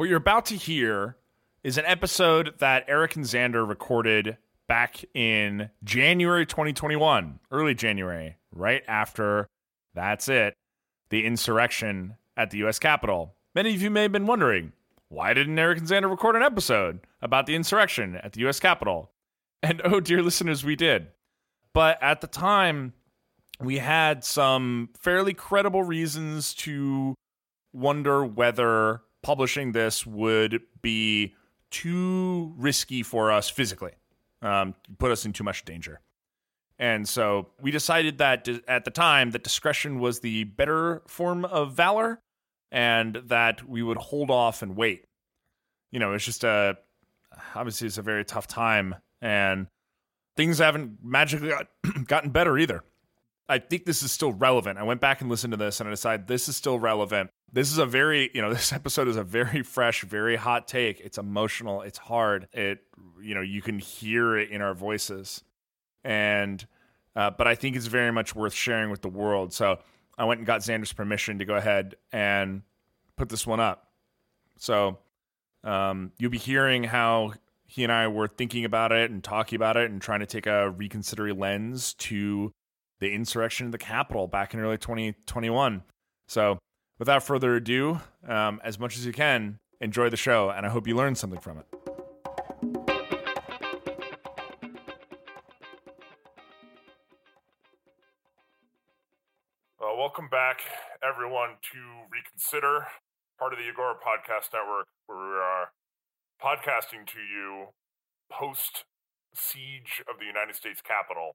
What you're about to hear is an episode that Eric and Xander recorded back in January 2021, early January, right after that's it, the insurrection at the US Capitol. Many of you may have been wondering, why didn't Eric and Xander record an episode about the insurrection at the US Capitol? And oh, dear listeners, we did. But at the time, we had some fairly credible reasons to wonder whether publishing this would be too risky for us physically, um, put us in too much danger. And so we decided that at the time that discretion was the better form of valor and that we would hold off and wait. You know, it's just a obviously it's a very tough time and things haven't magically got, gotten better either. I think this is still relevant. I went back and listened to this and I decided this is still relevant. This is a very, you know, this episode is a very fresh, very hot take. It's emotional, it's hard. It, you know, you can hear it in our voices. And, uh, but I think it's very much worth sharing with the world. So I went and got Xander's permission to go ahead and put this one up. So um, you'll be hearing how he and I were thinking about it and talking about it and trying to take a reconsidering lens to the insurrection of the Capitol back in early 2021. So, without further ado, um, as much as you can, enjoy the show, and I hope you learned something from it. Uh, welcome back, everyone, to Reconsider, part of the Agora Podcast Network, where we are podcasting to you post siege of the United States Capitol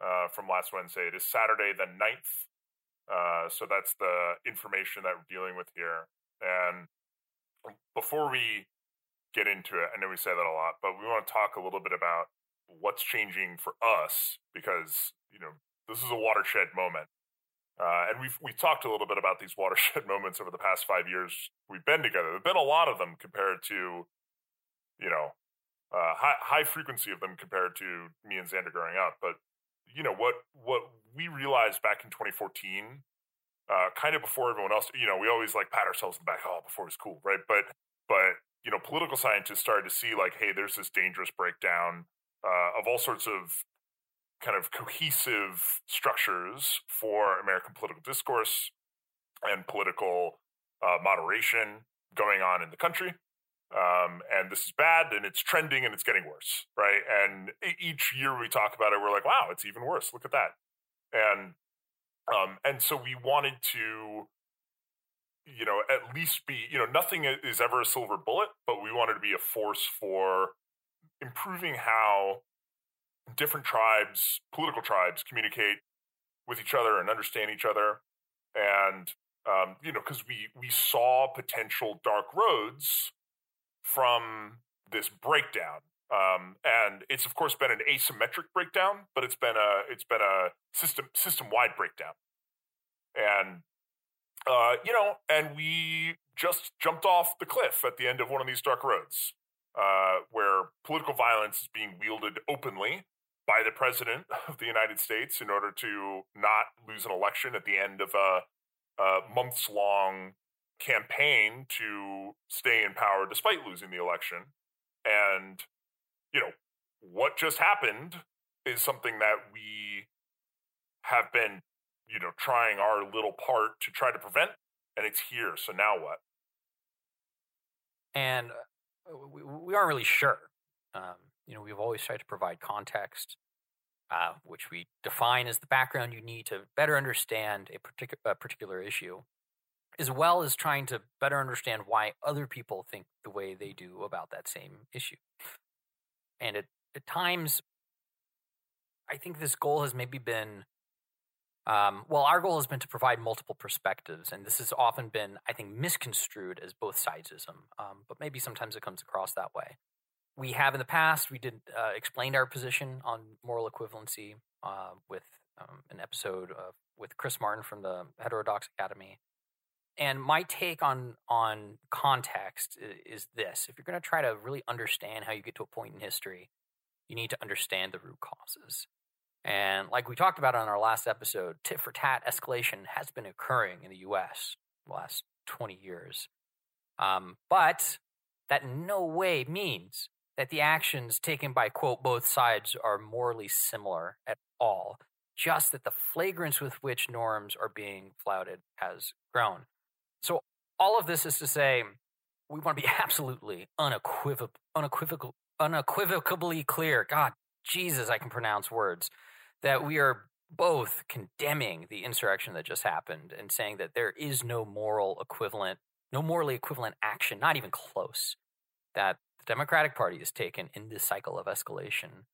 uh, from last Wednesday. It is Saturday the 9th. Uh, so that's the information that we're dealing with here. And before we get into it, I know we say that a lot, but we want to talk a little bit about what's changing for us because, you know, this is a watershed moment. Uh, and we've we talked a little bit about these watershed moments over the past five years we've been together. There've been a lot of them compared to, you know, uh, high high frequency of them compared to me and Xander growing up. But you know what what we realized back in 2014 uh, kind of before everyone else you know we always like pat ourselves in the back oh before it was cool right? But but you know political scientists started to see like hey there's this dangerous breakdown uh, of all sorts of kind of cohesive structures for american political discourse and political uh, moderation going on in the country um, and this is bad and it's trending and it's getting worse right? And each year we talk about it we're like wow it's even worse. Look at that. And um, and so we wanted to you know at least be you know nothing is ever a silver bullet but we wanted to be a force for improving how different tribes political tribes communicate with each other and understand each other. And um, you know because we we saw potential dark roads from this breakdown. Um, and it's of course been an asymmetric breakdown, but it's been a it's been a system system wide breakdown. And uh, you know, and we just jumped off the cliff at the end of one of these dark roads, uh, where political violence is being wielded openly by the president of the United States in order to not lose an election at the end of a, a months long campaign to stay in power despite losing the election. And, you know, what just happened is something that we have been, you know, trying our little part to try to prevent and it's here. So now what? And uh, we, we aren't really sure. Um, you know, we've always tried to provide context, uh, which we define as the background you need to better understand a, particular a particular issue, as well as trying to better understand why other people think the way they do about that same issue. And at, at times, I think this goal has maybe been um, well, our goal has been to provide multiple perspectives, and this has often been, I think, misconstrued as both sidesism, um, but maybe sometimes it comes across that way. We have in the past, we did uh, explained our position on moral equivalency uh, with um, an episode of, with Chris Martin from the Heterodox Academy. And my take on on context is this: if you're going to try to really understand how you get to a point in history, you need to understand the root causes. And like we talked about on our last episode, tit for tat escalation has been occurring in the US the last 20 years. Um, but that in no way means that the actions taken by, quote, both sides are morally similar at all, just that the flagrance with which norms are being flouted has grown. So, all of this is to say, we want to be absolutely unequivocal, unequivocal, unequivocally clear. God, Jesus, I can pronounce words that we are both condemning the insurrection that just happened and saying that there is no moral equivalent, no morally equivalent action, not even close, that the Democratic Party has taken in this cycle of escalation.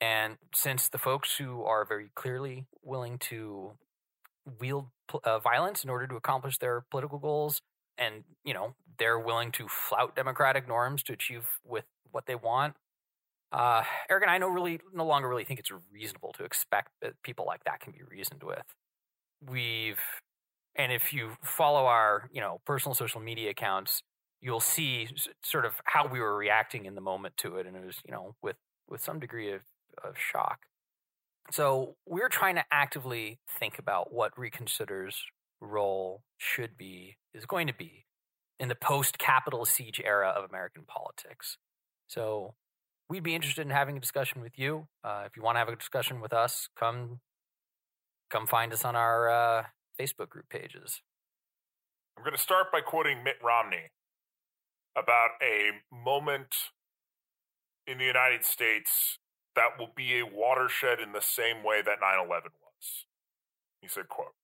And since the folks who are very clearly willing to wield uh, violence in order to accomplish their political goals, and you know they're willing to flout democratic norms to achieve with what they want, uh, Eric and I no really no longer really think it's reasonable to expect that people like that can be reasoned with. We've and if you follow our you know personal social media accounts, you'll see sort of how we were reacting in the moment to it, and it was you know with with some degree of, of shock. So we're trying to actively think about what Reconsider's role should be, is going to be in the post Capitol siege era of American politics. So we'd be interested in having a discussion with you. Uh, if you want to have a discussion with us, come come find us on our uh, Facebook group pages. I'm going to start by quoting Mitt Romney about a moment in the United States that will be a watershed in the same way that 9/11 was. He said, quote,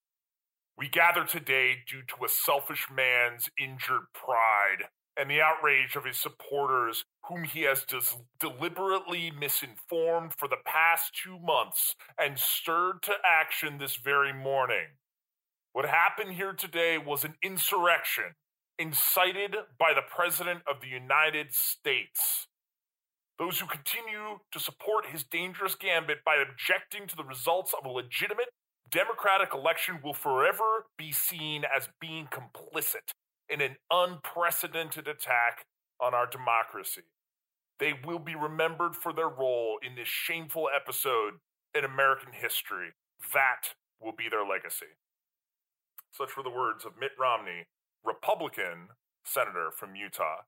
"We gather today due to a selfish man's injured pride and the outrage of his supporters, whom he has deliberately misinformed for the past two months and stirred to action this very morning. What happened here today was an insurrection incited by the President of the United States. Those who continue to support his dangerous gambit by objecting to the results of a legitimate democratic election will forever be seen as being complicit in an unprecedented attack on our democracy. They will be remembered for their role in this shameful episode in American history. That will be their legacy. Such were the words of Mitt Romney, Republican senator from Utah,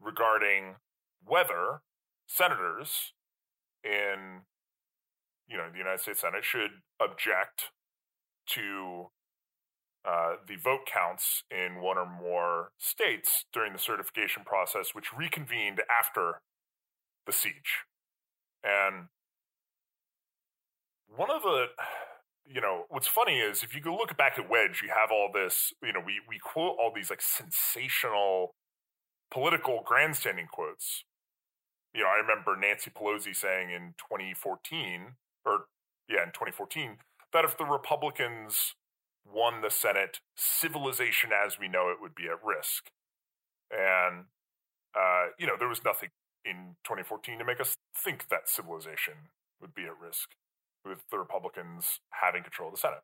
regarding whether senators in you know the United States Senate should object to uh, the vote counts in one or more states during the certification process, which reconvened after the siege. And one of the, you know, what's funny is if you go look back at Wedged, you have all this, you know, we, we quote all these like sensational political grandstanding quotes. You know, I remember Nancy Pelosi saying in 2014, or yeah, in 2014, that if the Republicans won the Senate, civilization as we know it would be at risk. And, uh, you know, there was nothing in 2014 to make us think that civilization would be at risk with the Republicans having control of the Senate.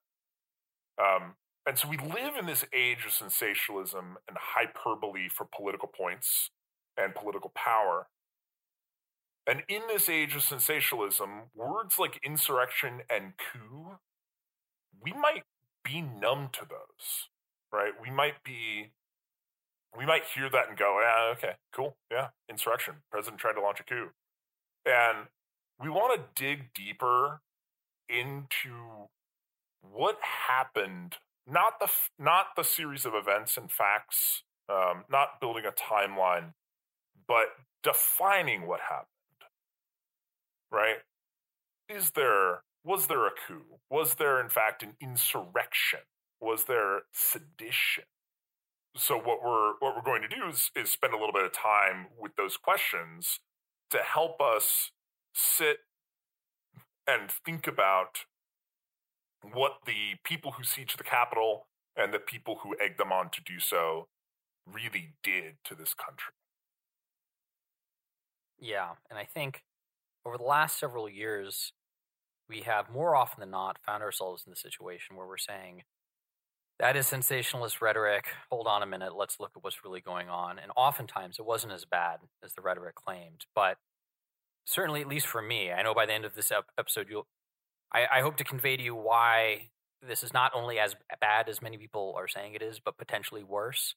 Um, and so we live in this age of sensationalism and hyperbole for political points and political power. And in this age of sensationalism, words like insurrection and coup, we might be numb to those, right? We might be, we might hear that and go, yeah, okay, cool, yeah, insurrection. President tried to launch a coup, and we want to dig deeper into what happened not the not the series of events and facts, um, not building a timeline, but defining what happened. Right? Is there was there a coup? Was there in fact an insurrection? Was there sedition? So what we're what we're going to do is, is spend a little bit of time with those questions to help us sit and think about what the people who siege the Capitol and the people who egged them on to do so really did to this country. Yeah, and I think over the last several years, we have more often than not found ourselves in the situation where we're saying, that is sensationalist rhetoric. Hold on a minute. Let's look at what's really going on. And oftentimes it wasn't as bad as the rhetoric claimed. But certainly, at least for me, I know by the end of this episode, you'll, I, I hope to convey to you why this is not only as bad as many people are saying it is, but potentially worse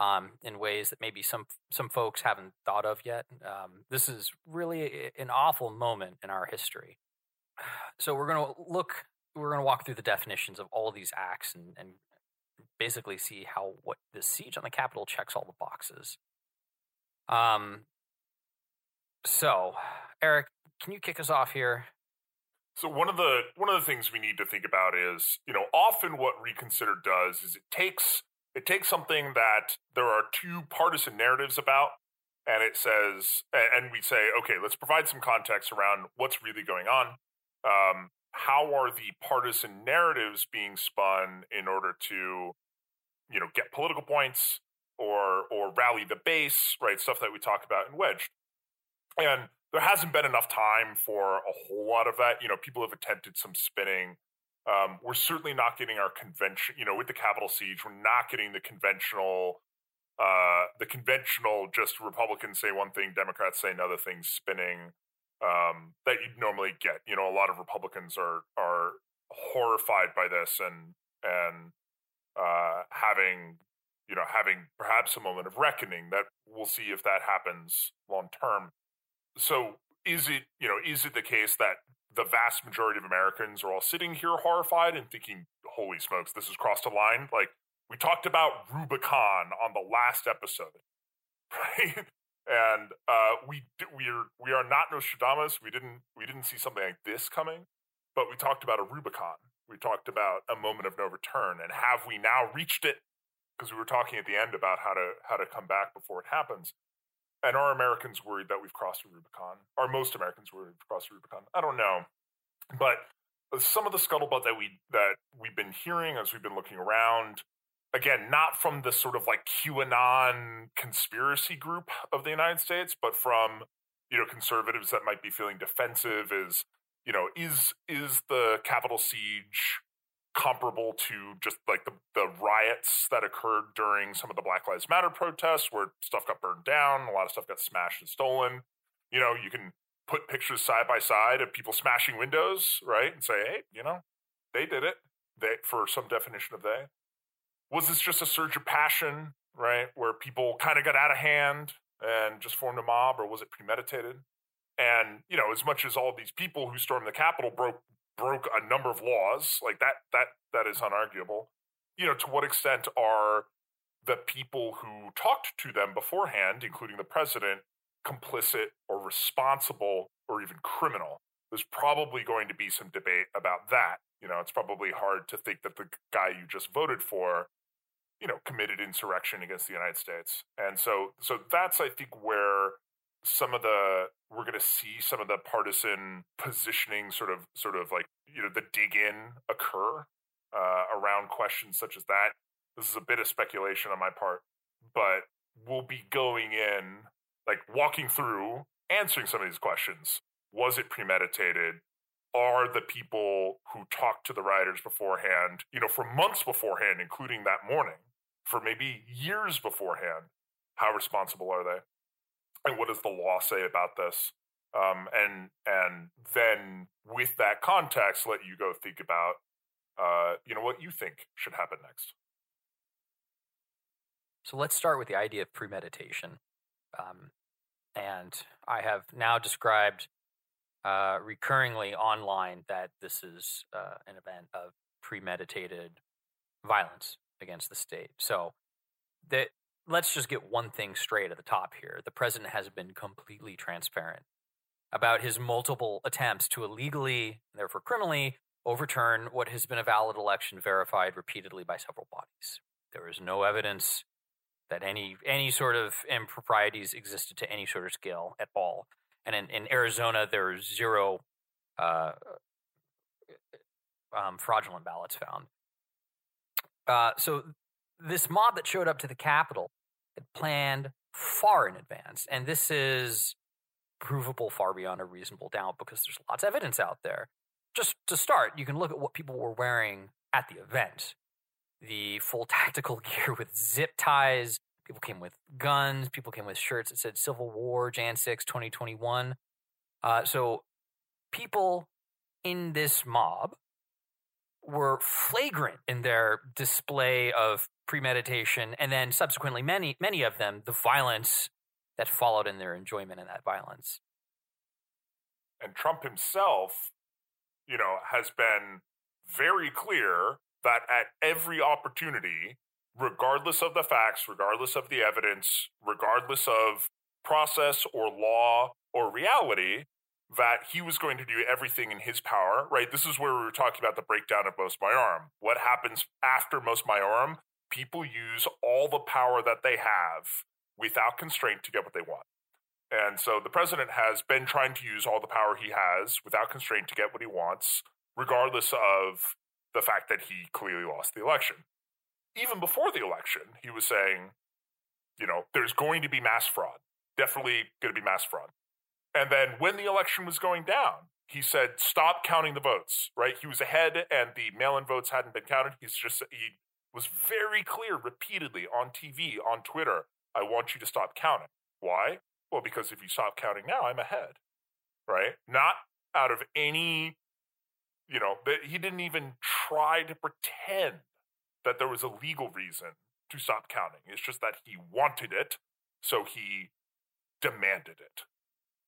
um, in ways that maybe some some folks haven't thought of yet. Um, this is really an awful moment in our history. So we're going to look, we're going to walk through the definitions of all of these acts and, and basically see how what the siege on the Capitol checks all the boxes. Um. So, Eric, can you kick us off here? So one of the one of the things we need to think about is, you know, often what Reconsider does is it takes it takes something that there are two partisan narratives about, and it says, and we say, okay, let's provide some context around what's really going on. Um, how are the partisan narratives being spun in order to, you know, get political points or or rally the base, right? Stuff that we talk about in Wedged. And there hasn't been enough time for a whole lot of that. You know, people have attempted some spinning. Um, we're certainly not getting our convention. You know, with the Capitol siege, we're not getting the conventional, uh, the conventional just Republicans say one thing, Democrats say another thing, spinning um, that you'd normally get. You know, a lot of Republicans are are horrified by this and and uh, having you know having perhaps a moment of reckoning. That we'll see if that happens long term so is it you know is it the case that the vast majority of Americans are all sitting here horrified and thinking, "Holy smokes, this has crossed a line"? Like we talked about Rubicon on the last episode, right? And uh, we we are we are not Nostradamus. We didn't we didn't see something like this coming, but we talked about a Rubicon. We talked about a moment of no return, and have we now reached it? Because we were talking at the end about how to how to come back before it happens. And are Americans worried that we've crossed the Rubicon? Are most Americans worried we've crossed the Rubicon? I don't know. But uh, some of the scuttlebutt that we that we've been hearing as we've been looking around, again, not from the sort of like QAnon conspiracy group of the United States, but from you know conservatives that might be feeling defensive is you know is is the Capitol siege comparable to just like the, the riots that occurred during some of the Black Lives Matter protests where stuff got burned down, a lot of stuff got smashed and stolen. You know, you can put pictures side by side of people smashing windows, right? And say, hey, you know, they did it. They for some definition of they. Was this just a surge of passion, right? Where people kind of got out of hand and just formed a mob, or was it premeditated? And, you know, as much as all these people who stormed the Capitol broke broke a number of laws, like that that that is unarguable. You know, to what extent are the people who talked to them beforehand, including the president, complicit or responsible or even criminal? There's probably going to be some debate about that. You know, it's probably hard to think that the guy you just voted for, you know, committed insurrection against the United States. And so so that's I think where some of the we're going to see some of the partisan positioning sort of sort of like you know the dig in occur uh, around questions such as that. This is a bit of speculation on my part but we'll be going in like walking through answering some of these questions. Was it premeditated? Are the people who talked to the rioters beforehand you know for months beforehand including that morning for maybe years beforehand how responsible are they and what does the law say about this? Um, and and then with that context, let you go think about, uh, you know, what you think should happen next. So let's start with the idea of premeditation. Um, and I have now described uh, recurringly online that this is uh, an event of premeditated violence against the state. So that let's just get one thing straight at the top here. The president has been completely transparent about his multiple attempts to illegally, therefore criminally, overturn what has been a valid election verified repeatedly by several bodies. There is no evidence that any any sort of improprieties existed to any sort of scale at all. And in, in Arizona, there are zero uh, um, fraudulent ballots found. Uh, so this mob that showed up to the Capitol had planned far in advance, and this is provable far beyond a reasonable doubt because there's lots of evidence out there. Just to start, you can look at what people were wearing at the event the full tactical gear with zip ties. People came with guns. People came with shirts that said Civil War, Jan 6, 2021. Uh, so people in this mob were flagrant in their display of premeditation and then subsequently many many of them the violence that followed in their enjoyment in that violence and Trump himself you know has been very clear that at every opportunity, regardless of the facts, regardless of the evidence, regardless of process or law or reality, that he was going to do everything in his power, right? This is where we were talking about the breakdown of Mos Maiorum. What happens after Most My Maiorum? People use all the power that they have without constraint to get what they want. And so the president has been trying to use all the power he has without constraint to get what he wants, regardless of the fact that he clearly lost the election. Even before the election, he was saying, you know, there's going to be mass fraud, definitely going to be mass fraud. And then when the election was going down, he said, stop counting the votes, right? He was ahead and the mail in votes hadn't been counted. He's just, he was very clear repeatedly on TV, on Twitter, I want you to stop counting. Why? Well, because if you stop counting now, I'm ahead, right? Not out of any you know, he didn't even try to pretend that there was a legal reason to stop counting. It's just that he wanted it, so he demanded it.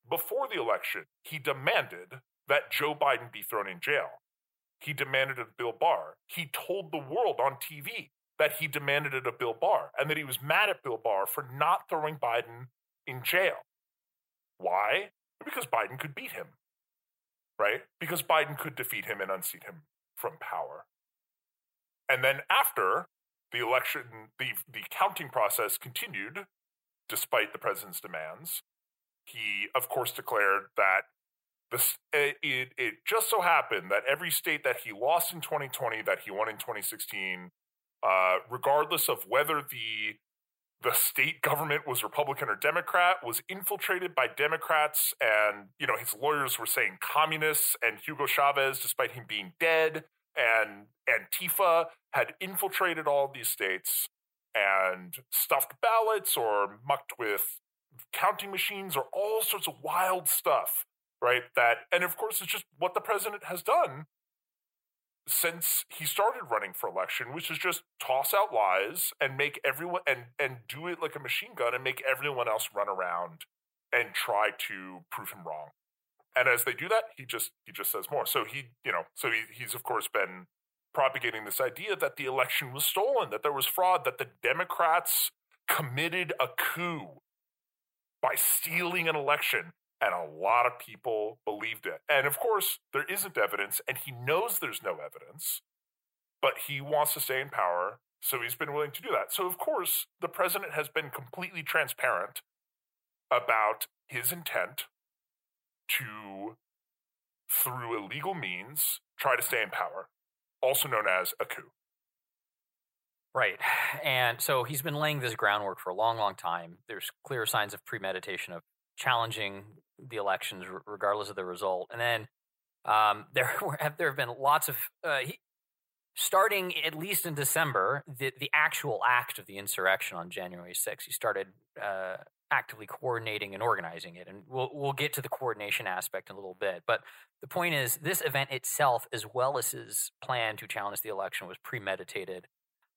Before the election, he demanded that Joe Biden be thrown in jail. He demanded it of Bill Barr. He told the world on TV that he demanded it of Bill Barr and that he was mad at Bill Barr for not throwing Biden in jail. Why? Because Biden could beat him right? Because Biden could defeat him and unseat him from power. And then after the election, the, the counting process continued, despite the president's demands, he, of course, declared that it, it, just so happened that every state that he lost in 2020, that he won in 2016, uh, regardless of whether the the state government was Republican or Democrat, was infiltrated by Democrats, and you know his lawyers were saying communists and Hugo Chavez, despite him being dead, and Antifa had infiltrated all these states and stuffed ballots or mucked with counting machines or all sorts of wild stuff, right? That and of course it's just what the president has done since he started running for election, which is just toss out lies and make everyone and and do it like a machine gun and make everyone else run around and try to prove him wrong. And as they do that, he just he just says more. So he, you know, so he, he's of course been propagating this idea that the election was stolen, that there was fraud, that the Democrats committed a coup by stealing an election and a lot of people believed it. And of course, there isn't evidence, and he knows there's no evidence, but he wants to stay in power. So he's been willing to do that. So, of course, the president has been completely transparent about his intent to, through illegal means, try to stay in power, also known as a coup. Right. And so he's been laying this groundwork for a long, long time. There's clear signs of premeditation of challenging the elections, regardless of the result. And then um, there have there have been lots of uh, he, starting at least in December, the the actual act of the insurrection on January 6th. He started uh, actively coordinating and organizing it, and we'll we'll get to the coordination aspect in a little bit. But the point is, this event itself, as well as his plan to challenge the election, was premeditated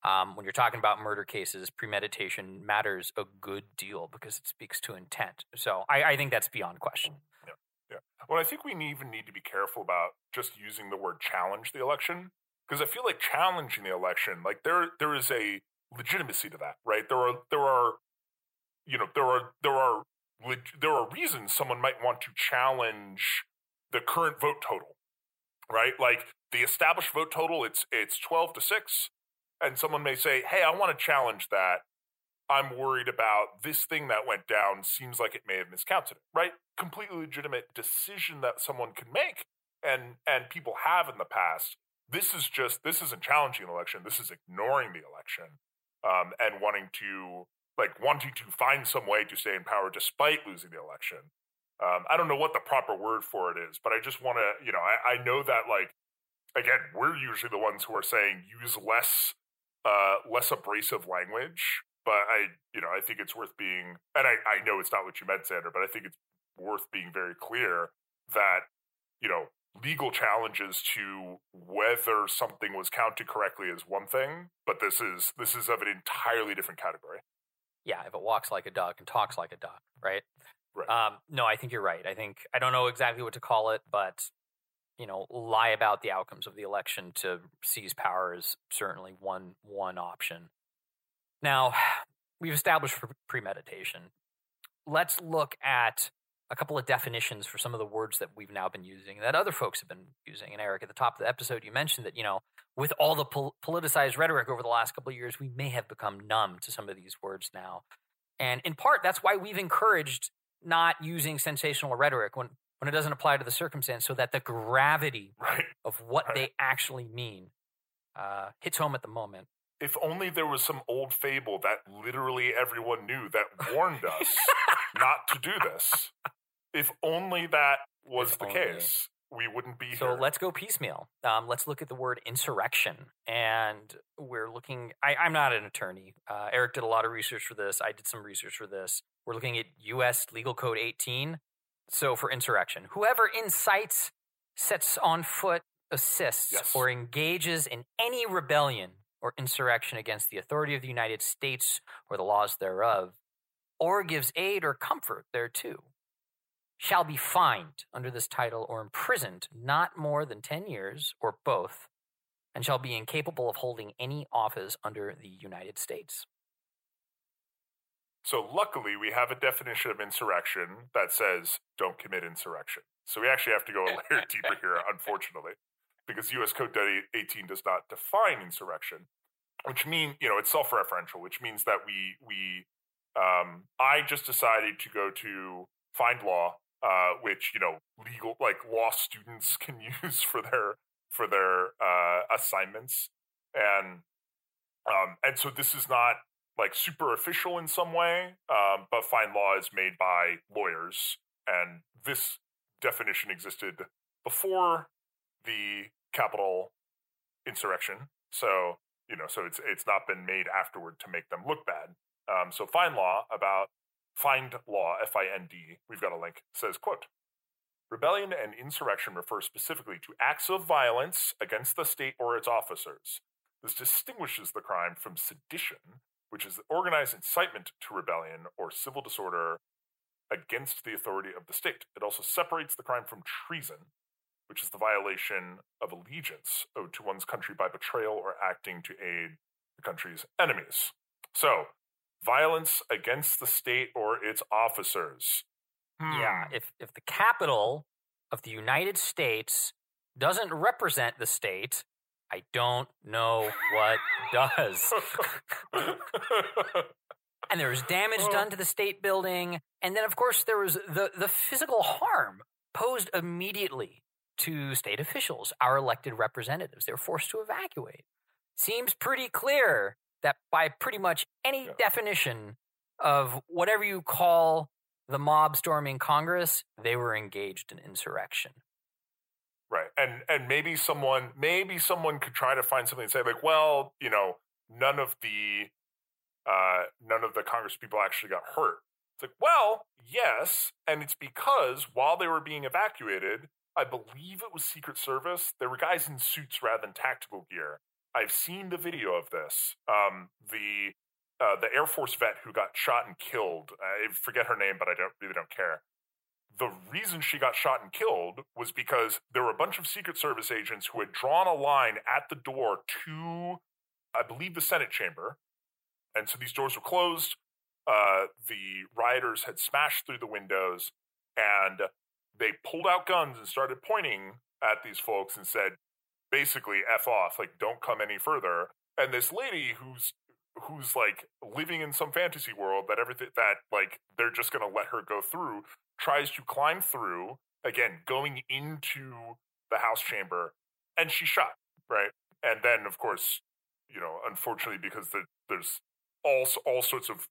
um, when you're talking about murder cases, premeditation matters a good deal because it speaks to intent. So I, I think that's beyond question. Yeah, yeah. Well, I think we even need to be careful about just using the word challenge the election because I feel like challenging the election, like there there is a legitimacy to that, right? There are there are you know there are there are there are reasons someone might want to challenge the current vote total, right? Like the established vote total, it's it's twelve to six, and someone may say, "Hey, I want to challenge that." I'm worried about this thing that went down. Seems like it may have miscounted it, right? Completely legitimate decision that someone can make, and and people have in the past. This is just this isn't challenging an election. This is ignoring the election um, and wanting to like wanting to find some way to stay in power despite losing the election. Um, I don't know what the proper word for it is, but I just want to, you know, I, I, know that like again, we're usually the ones who are saying use less uh, less abrasive language. But I, you know, I think it's worth being, and I, I know it's not what you meant, Xander, but I think it's worth being very clear that, you know, legal challenges to whether something was counted correctly is one thing, but this is this is of an entirely different category. Yeah, if it walks like a duck and talks like a duck, right? Right. Um, no, I think you're right. I think I don't know exactly what to call it, but you know, lie about the outcomes of the election to seize power is certainly one one option. Now, we've established premeditation. Let's look at a couple of definitions for some of the words that we've now been using that other folks have been using. And Eric, at the top of the episode, you mentioned that, you know, with all the pol- politicized rhetoric over the last couple of years, we may have become numb to some of these words now. And in part, that's why we've encouraged not using sensational rhetoric when, when it doesn't apply to the circumstance so that the gravity right. of what right. they actually mean uh, hits home at the moment. If only there was some old fable that literally everyone knew that warned us not to do this. If only that was if the only. case, we wouldn't be so here. So let's go piecemeal. Um, let's look at the word insurrection. And we're looking, I, am not an attorney. Uh, Eric did a lot of research for this. I did some research for this. We're looking at U.S. Legal Code 18. So for insurrection, whoever incites, sets on foot, assists, yes. or engages in any rebellion or insurrection against the authority of the United States or the laws thereof, or gives aid or comfort thereto shall be fined under this title or imprisoned not more than 10 years or both, and shall be incapable of holding any office under the United States. So, luckily, we have a definition of insurrection that says don't commit insurrection. So, we actually have to go a layer deeper here, unfortunately, because US Code 18 does not define insurrection, which means, you know, it's self referential, which means that we, we, um, I just decided to go to find law uh, which you know legal like law students can use for their for their uh, assignments, and um, and so this is not like super official in some way, um, but fine law is made by lawyers, and this definition existed before the Capitol insurrection. So you know, so it's it's not been made afterward to make them look bad. Um, so fine law about Find Law, F-I-N-D, we've got a link, says, quote, Rebellion and insurrection refer specifically to acts of violence against the state or its officers. This distinguishes the crime from sedition, which is organized incitement to rebellion or civil disorder against the authority of the state. It also separates the crime from treason, which is the violation of allegiance owed to one's country by betrayal or acting to aid the country's enemies. So, violence against the state or its officers. Hmm. Yeah, if if the capital of the United States doesn't represent the state, I don't know what does. and there was damage oh. done to the state building, and then of course there was the the physical harm posed immediately to state officials, our elected representatives. They were forced to evacuate. Seems pretty clear that by pretty much any yeah. definition of whatever you call the mob storming Congress, they were engaged in insurrection. Right. And and maybe someone maybe someone could try to find something and say like, well, you know, none of the uh none of the Congress people actually got hurt. It's like, well, yes, and it's because while they were being evacuated, I believe it was Secret Service, there were guys in suits rather than tactical gear I've seen the video of this. Um, the uh, the Air Force vet who got shot and killed. I forget her name, but I don't really don't care. The reason she got shot and killed was because there were a bunch of Secret Service agents who had drawn a line at the door to, I believe, the Senate chamber. And so these doors were closed. Uh, the rioters had smashed through the windows and they pulled out guns and started pointing at these folks and said, basically, F off, like, don't come any further. And this lady who's who's like living in some fantasy world that everything that like they're just going to let her go through tries to climb through again going into the house chamber and she's shot right? And then of course you know unfortunately because the, there's all all sorts of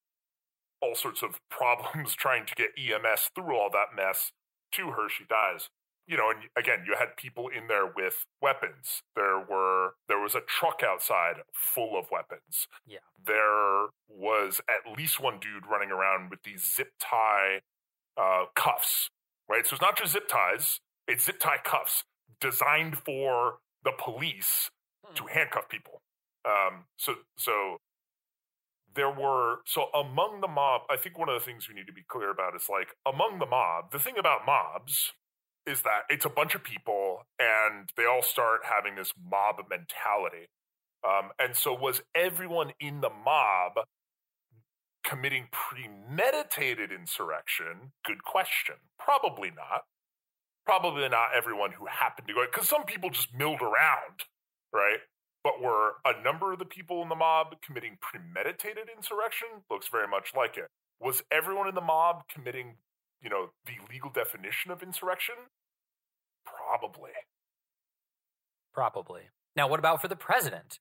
all sorts of problems trying to get EMS through all that mess to her she dies you know, and again, you had people in there with weapons. There were there was a truck outside full of weapons. Yeah. There was at least one dude running around with these zip tie uh, cuffs, right? So it's not just zip ties; it's zip tie cuffs designed for the police hmm. to handcuff people. Um, so so there were so among the mob. I think one of the things we need to be clear about is like among the mob. The thing about mobs is that it's a bunch of people and they all start having this mob mentality. Um, and so, was everyone in the mob committing premeditated insurrection? Good question. Probably not. Probably not everyone who happened to go, because some people just milled around, right? But were a number of the people in the mob committing premeditated insurrection? Looks very much like it. Was everyone in the mob committing you know, the legal definition of insurrection? Probably. Probably. Now, what about for the president?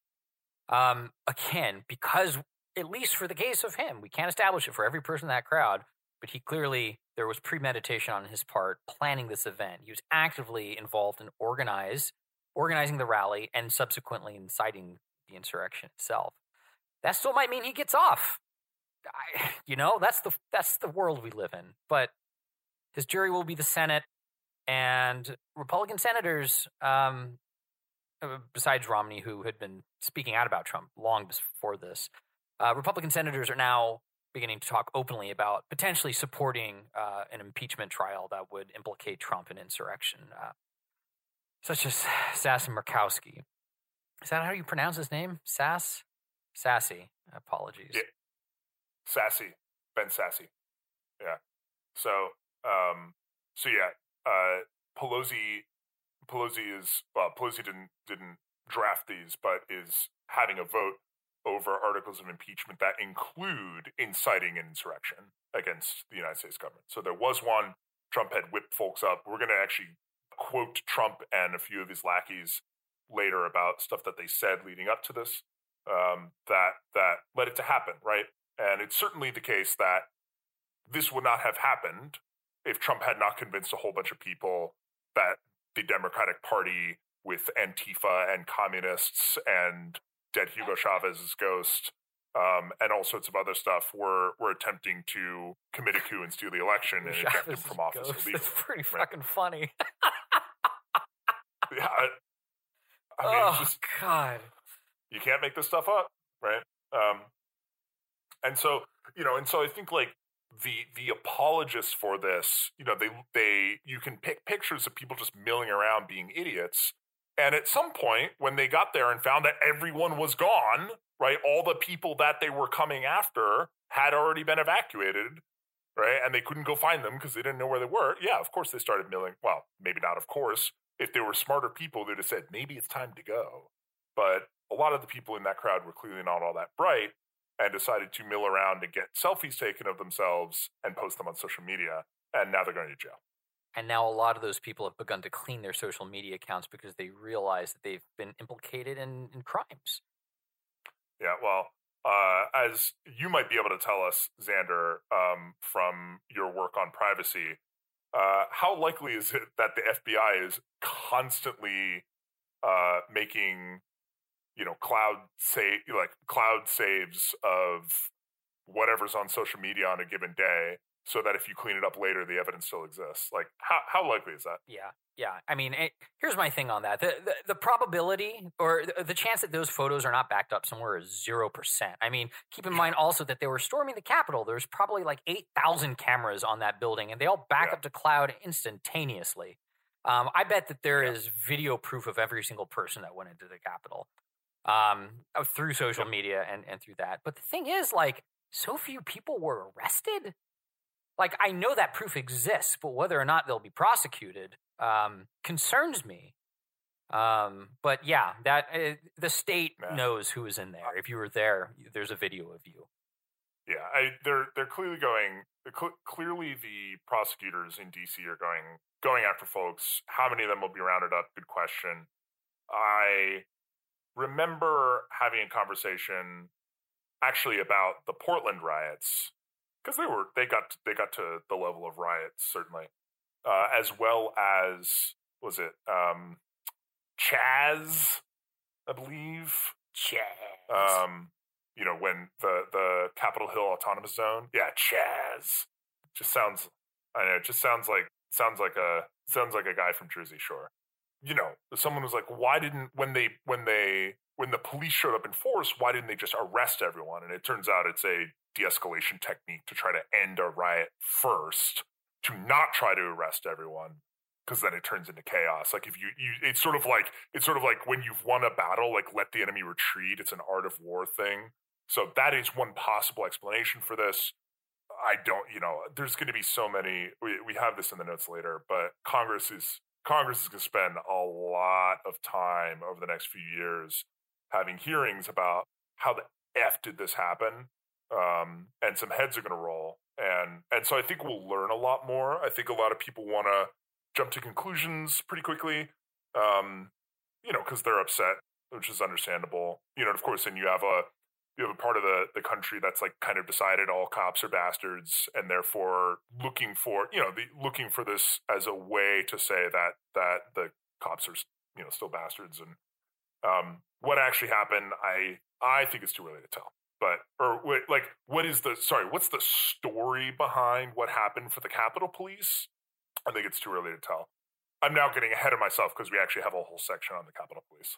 Um, again, because at least for the case of him, we can't establish it for every person in that crowd, but he clearly there was premeditation on his part planning this event. He was actively involved in organize organizing the rally and subsequently inciting the insurrection itself. That still might mean he gets off. I, you know, that's the that's the world we live in. But his jury will be the Senate, and Republican senators, um, uh, besides Romney, who had been speaking out about Trump long before this, uh, Republican senators are now beginning to talk openly about potentially supporting uh, an impeachment trial that would implicate Trump in insurrection, uh, such as Sass Murkowski. Is that how you pronounce his name? Sass? Sassy. Apologies. Yeah. Sassy. Ben Sasse. Yeah. So um, so yeah, uh, Pelosi Pelosi is well, Pelosi didn't didn't draft these, but is having a vote over articles of impeachment that include inciting an insurrection against the United States government. So there was one. Trump had whipped folks up. We're going to actually quote Trump and a few of his lackeys later about stuff that they said leading up to this um, that that led it to happen, right? And it's certainly the case that this would not have happened if Trump had not convinced a whole bunch of people that the Democratic Party with Antifa and communists and dead Hugo Chavez's ghost um, and all sorts of other stuff were were attempting to commit a coup and steal the election and eject him from office. Ghost. That's pretty right? fucking funny. yeah, I, I mean, oh just, God, you can't make this stuff up, right? Um, and so you know, and so I think like the the apologists for this, you know, they they you can pick pictures of people just milling around being idiots. And at some point, when they got there and found that everyone was gone, right, all the people that they were coming after had already been evacuated, right, and they couldn't go find them because they didn't know where they were. Yeah, of course they started milling. Well, maybe not. Of course, if they were smarter people, they'd have said maybe it's time to go. But a lot of the people in that crowd were clearly not all that bright, and decided to mill around and get selfies taken of themselves and post them on social media. And now they're going to jail. And now a lot of those people have begun to clean their social media accounts because they realize that they've been implicated in, in crimes. Yeah, well, uh, as you might be able to tell us, Xander, um, from your work on privacy, uh, how likely is it that the FBI is constantly uh, making you know cloud save like cloud saves of whatever's on social media on a given day so that if you clean it up later, the evidence still exists. Like, how how likely is that? Yeah, yeah. I mean, it, here's my thing on that: the, the the probability or the, the chance that those photos are not backed up somewhere is zero percent. I mean, keep in mind also that they were storming the Capitol. There's probably like eight thousand cameras on that building, and they all back Yeah. up to cloud instantaneously. Um, I bet that there Yeah. is video proof of every single person that went into the Capitol um, uh, through social media and, and through that. But the thing is, like, so few people were arrested. Like, I know that proof exists, but whether or not they'll be prosecuted um, concerns me. Um, but yeah, that uh, the state Yeah. knows who is in there. If you were there, there's a video of you. Yeah, I, they're they're clearly going. cl- Clearly, the prosecutors in DC are going going after folks. How many of them will be rounded up? Good question. I remember having a conversation actually about the Portland riots because they were they got they got to the level of riots certainly, uh, as well as was it um, Chaz, I believe. Chaz. Um, you know, when the the Capitol Hill Autonomous Zone, yeah, Chaz, just sounds. I know, it just sounds like sounds like a sounds like a guy from Jersey Shore. You know, someone was like, why didn't when they when they when the police showed up in force, why didn't they just arrest everyone? And it turns out it's a de-escalation technique to try to end a riot first, to not try to arrest everyone because then it turns into chaos. Like if you, you, it's sort of like it's sort of like when you've won a battle, like let the enemy retreat. It's an art of war thing. So that is one possible explanation for this. I don't, you know, there's going to be so many. We we have this in the notes later, but Congress is Congress is going to spend a lot of time over the next few years having hearings about how the f did this happen, um, and some heads are going to roll, and and so I think we'll learn a lot more. I think a lot of people want to jump to conclusions pretty quickly, um, you know, because they're upset, which is understandable. You know, and of course, and you have a you have a part of the, the country that's like kind of decided all cops are bastards and therefore looking for you know the, looking for this as a way to say that that the cops are you know still bastards and um, what actually happened I I think it's too early to tell. But or wait, like what is the sorry what's the story behind what happened for the Capitol Police? I think it's too early to tell. I'm now getting ahead of myself because we actually have a whole section on the Capitol Police.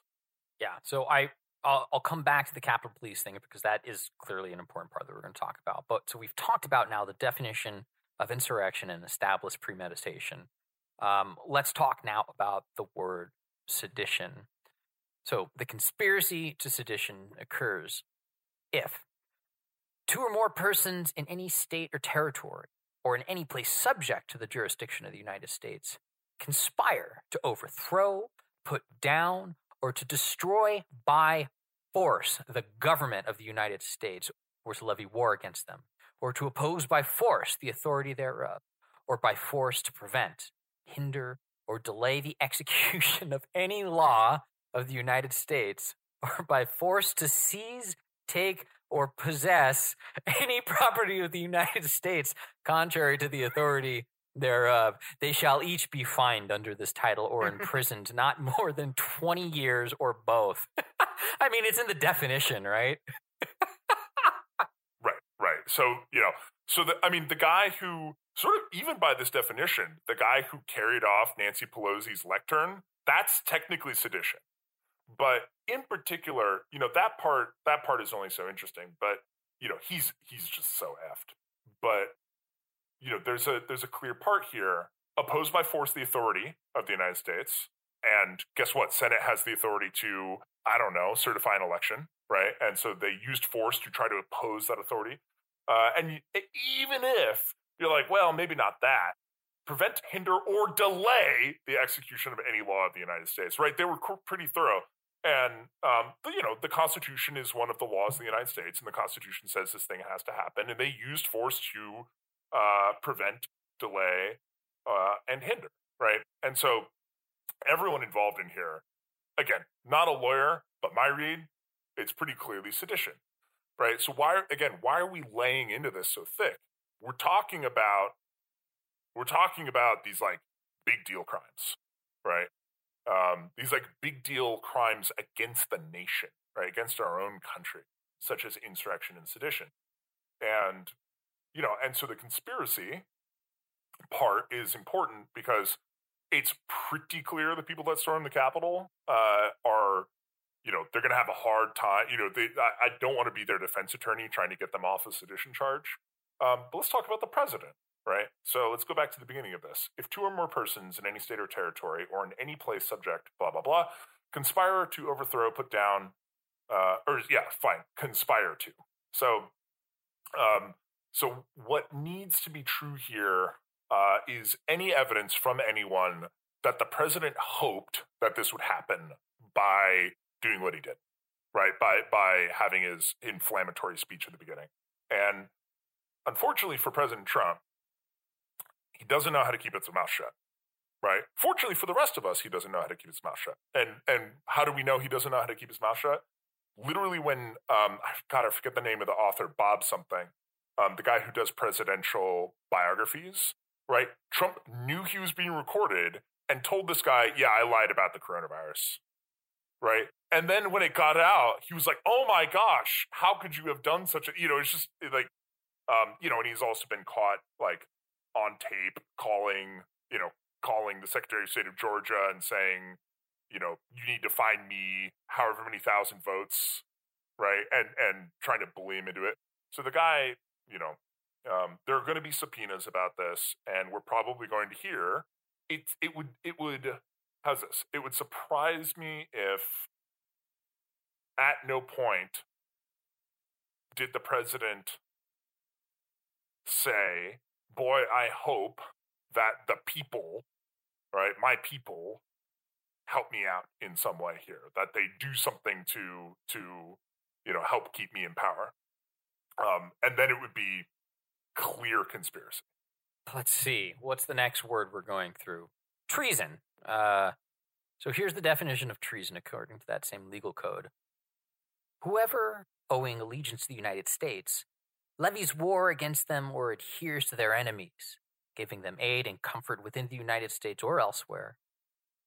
Yeah. So I I'll, I'll come back to the Capitol Police thing because that is clearly an important part that we're going to talk about. But so we've talked about now the definition of insurrection and established premeditation. Um, let's talk now about the word sedition. So the conspiracy to sedition occurs if two or more persons in any state or territory or in any place subject to the jurisdiction of the United States conspire to overthrow, put down, or to destroy by force the government of the United States, or to levy war against them, or to oppose by force the authority thereof, or by force to prevent, hinder, or delay the execution of any law of the United States, or by force to seize, take, or possess any property of the United States contrary to the authority thereof, uh, they shall each be fined under this title or imprisoned not more than 20 years or both. I mean, it's in the definition, right? Right, right. So, you know, so the, I mean, the guy who sort of, even by this definition, the guy who carried off Nancy Pelosi's lectern, that's technically sedition. But in particular, you know, that part, that part is only so interesting, but, you know, he's, he's just so effed. But, you know, there's a, there's a clear part here Oppose by force the authority of the United States. And guess what? Senate has the authority to, I don't know, certify an election, right? And so they used force to try to oppose that authority. Uh, and even if you're like, well, maybe not that, prevent, hinder, or delay the execution of any law of the United States, right? They were pretty thorough. And, um, you know, the Constitution is one of the laws of the United States, and the Constitution says this thing has to happen. And they used force to uh, prevent, delay, uh, and hinder, right? And so everyone involved in here, again, not a lawyer, but my read, it's pretty clearly sedition, right? So why, again, why are we laying into this so thick? We're talking about, we're talking about these like big deal crimes, right? Um, these like big deal crimes against the nation, right? Against our own country, such as insurrection and sedition. And, you know, and so the conspiracy part is important because it's pretty clear the people that stormed the Capitol uh, are, you know, they're going to have a hard time. You know, they, I, I don't want to be their defense attorney trying to get them off a sedition charge. Um, but let's talk about the president, right? So let's go back to the beginning of this. If two or more persons in any state or territory or in any place subject, blah, blah, blah, conspire to overthrow, put down, uh, or yeah, fine, conspire to. So, um, so what needs to be true here uh, is any evidence from anyone that the president hoped that this would happen by doing what he did, right? By by having his inflammatory speech at the beginning. And unfortunately for President Trump, he doesn't know how to keep his mouth shut. Right. Fortunately for the rest of us, he doesn't know how to keep his mouth shut. And and how do we know he doesn't know how to keep his mouth shut? Literally, when um, God, I forget the name of the author, Bob something, um, the guy who does presidential biographies right? Trump knew he was being recorded and told this guy, yeah, I lied about the coronavirus, right? And then when it got out, he was like, oh my gosh, how could you have done such a, you know, it's just like, um, you know, and he's also been caught like on tape calling, you know, calling the Secretary of State of Georgia and saying, you know, you need to find me however many thousand votes, right? And and trying to bully him into it. So the guy, you know, um, there are going to be subpoenas about this, and we're probably going to hear. It it would it would how's this? It would surprise me if at no point did the president say, "Boy, I hope that the people, right, my people, help me out in some way here. That they do something to to you know help keep me in power." Um, and then it would be clear conspiracy. Let's see. What's the next word we're going through? Treason. Uh, so here's the definition of treason according to that same legal code. Whoever owing allegiance to the United States levies war against them or adheres to their enemies, giving them aid and comfort within the United States or elsewhere,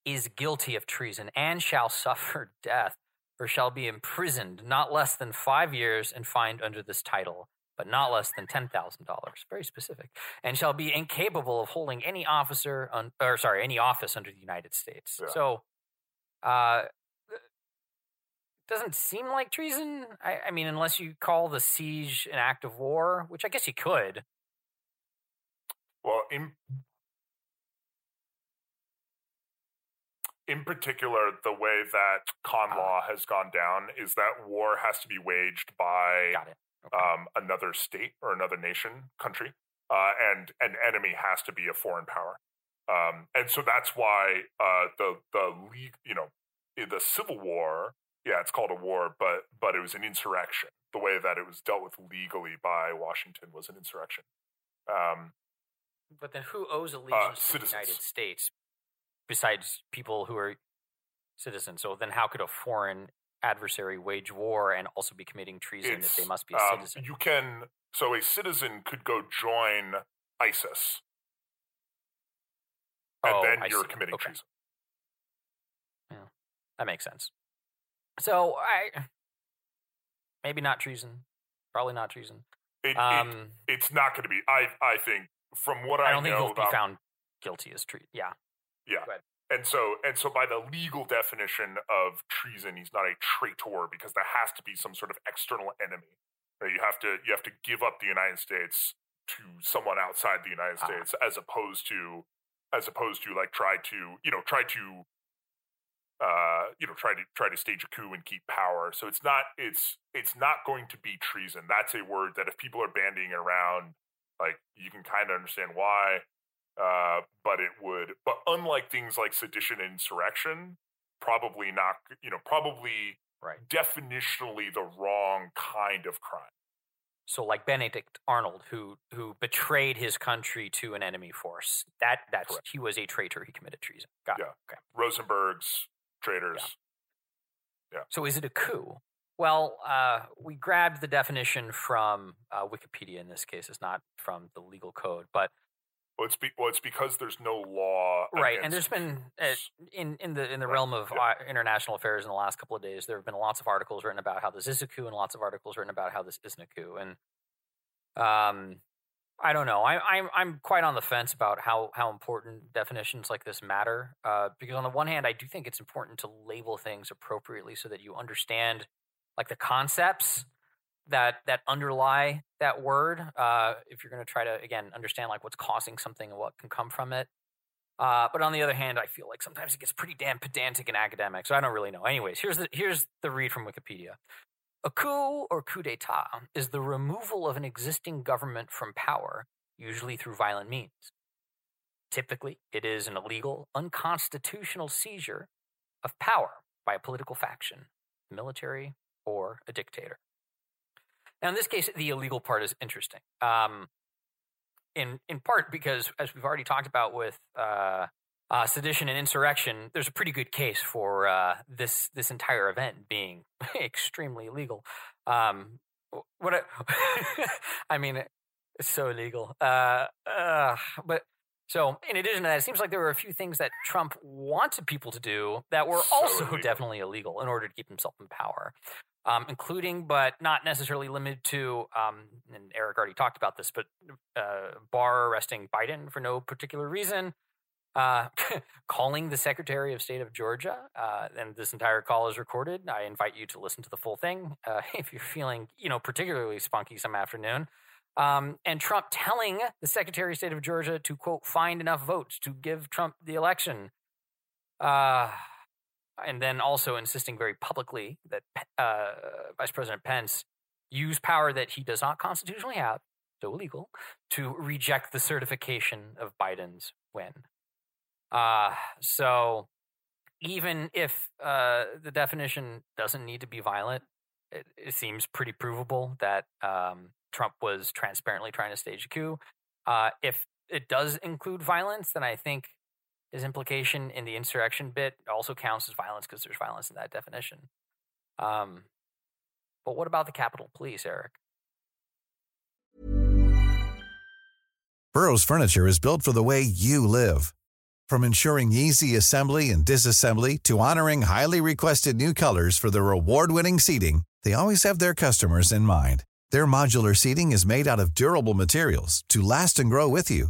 is guilty of treason and shall suffer death or shall be imprisoned not less than five years and fined under this title but not less than $10,000. Very specific. And shall be incapable of holding any officer, on, or sorry, any office under the United States. Yeah. So, uh, doesn't seem like treason. I, I, mean, unless you call the siege an act of war, which I guess you could. Well, in in particular, the way that con uh. law has gone down is that war has to be waged by okay. um, another state or another nation, country, uh, and an enemy has to be a foreign power. Um, and so that's why uh, the the league, you know, the Civil War, yeah, it's called a war, but but it was an insurrection. The way that it was dealt with legally by Washington was an insurrection. Um, but then, who owes uh, allegiance to the United States besides people who are citizens? So then, how could a foreign adversary wage war and also be committing treason it's, if they must be a um, citizen? You can. So a citizen could go join ISIS, and oh, then I you're see. committing okay. treason. Yeah, that makes sense. So I maybe not treason, probably not treason. It, um, it, it's not going to be. I I think from what I, I don't think he'll about, be found guilty as treason. Yeah. Yeah. And so, and so, by the legal definition of treason, he's not a traitor because there has to be some sort of external enemy. Right? You have to, you have to give up the United States to someone outside the United ah. States, as opposed to, as opposed to like try to, you know, try to, uh, you know, try to try to stage a coup and keep power. So it's not, it's, it's not going to be treason. That's a word that if people are bandying around, like you can kind of understand why. Uh, but it would, but unlike things like sedition and insurrection, probably not, you know, probably right. definitionally the wrong kind of crime. So, like Benedict Arnold, who who betrayed his country to an enemy force, that that's Correct. he was a traitor. He committed treason. Got yeah. It. Okay. Rosenberg's traitors. Yeah. yeah. So, is it a coup? Well, uh, we grabbed the definition from uh, Wikipedia in this case. It's not from the legal code, but well, it's be, well, it's because there's no law, right? And there's been uh, in in the in the right. realm of yeah. uh, international affairs in the last couple of days, there have been lots of articles written about how this is a coup, and lots of articles written about how this isn't a coup. And um, I don't know. I, I'm I'm quite on the fence about how how important definitions like this matter. Uh, because on the one hand, I do think it's important to label things appropriately so that you understand like the concepts that that underlie that word. Uh, if you're going to try to again understand like what's causing something and what can come from it. Uh, but on the other hand, I feel like sometimes it gets pretty damn pedantic and academic, so I don't really know. Anyways, here's the here's the read from Wikipedia. A coup or coup d'etat is the removal of an existing government from power, usually through violent means. Typically, it is an illegal, unconstitutional seizure of power by a political faction, military, or a dictator. Now, in this case, the illegal part is interesting. Um, in in part because, as we've already talked about with uh, uh, sedition and insurrection, there's a pretty good case for uh, this this entire event being extremely illegal. Um, what I, I mean, it's so illegal. Uh, but so, in addition to that, it seems like there were a few things that Trump wanted people to do that were so also illegal. definitely illegal in order to keep himself in power. Um, including but not necessarily limited to, um, and Eric already talked about this, but uh, Barr arresting Biden for no particular reason, uh, calling the Secretary of State of Georgia, uh, and this entire call is recorded. I invite you to listen to the full thing uh, if you're feeling, you know, particularly spunky some afternoon. Um, and Trump telling the Secretary of State of Georgia to quote find enough votes to give Trump the election. Uh, and then also insisting very publicly that uh, Vice President Pence use power that he does not constitutionally have, so illegal, to reject the certification of Biden's win. Uh, so even if uh, the definition doesn't need to be violent, it, it seems pretty provable that um, Trump was transparently trying to stage a coup. Uh, if it does include violence, then I think his implication in the insurrection bit also counts as violence because there's violence in that definition. Um, but what about the Capitol Police, Eric? Burrow's furniture is built for the way you live. From ensuring easy assembly and disassembly to honoring highly requested new colors for their award-winning seating, they always have their customers in mind. Their modular seating is made out of durable materials to last and grow with you.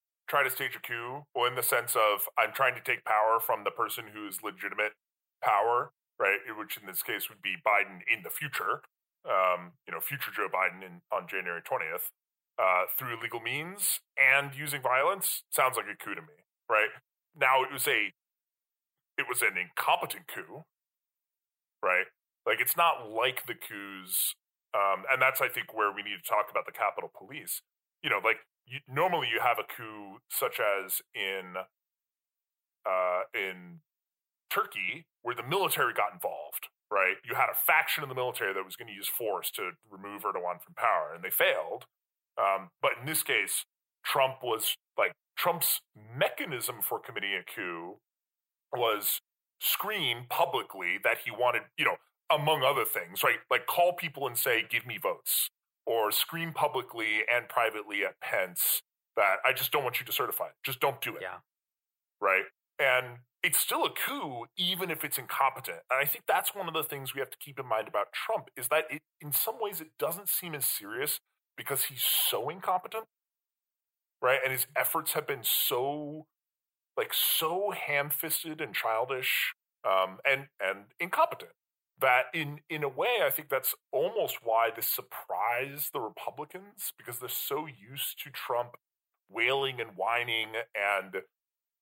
try to stage a coup, well, in the sense of I'm trying to take power from the person who's legitimate power, right? Which in this case would be Biden in the future, um, you know, future Joe Biden in, on January 20th, uh, through legal means and using violence. Sounds like a coup to me, right? Now it was a, it was an incompetent coup, right? Like it's not like the coups, um, and that's I think where we need to talk about the Capitol Police. You know, like you, normally you have a coup such as in uh, in Turkey where the military got involved. Right, you had a faction in the military that was going to use force to remove Erdogan from power, and they failed. Um, but in this case, Trump was like Trump's mechanism for committing a coup was scream publicly that he wanted, you know, among other things, right? Like call people and say, give me votes or scream publicly and privately at Pence that I just don't want you to certify it. Just don't do it. Yeah. Right. And it's still a coup, even if it's incompetent. And I think that's one of the things we have to keep in mind about Trump is that it, in some ways it doesn't seem as serious because he's so incompetent. Right. And his efforts have been so, like, so ham fisted and childish um, and, and incompetent that in in a way i think that's almost why this surprised the republicans because they're so used to trump wailing and whining and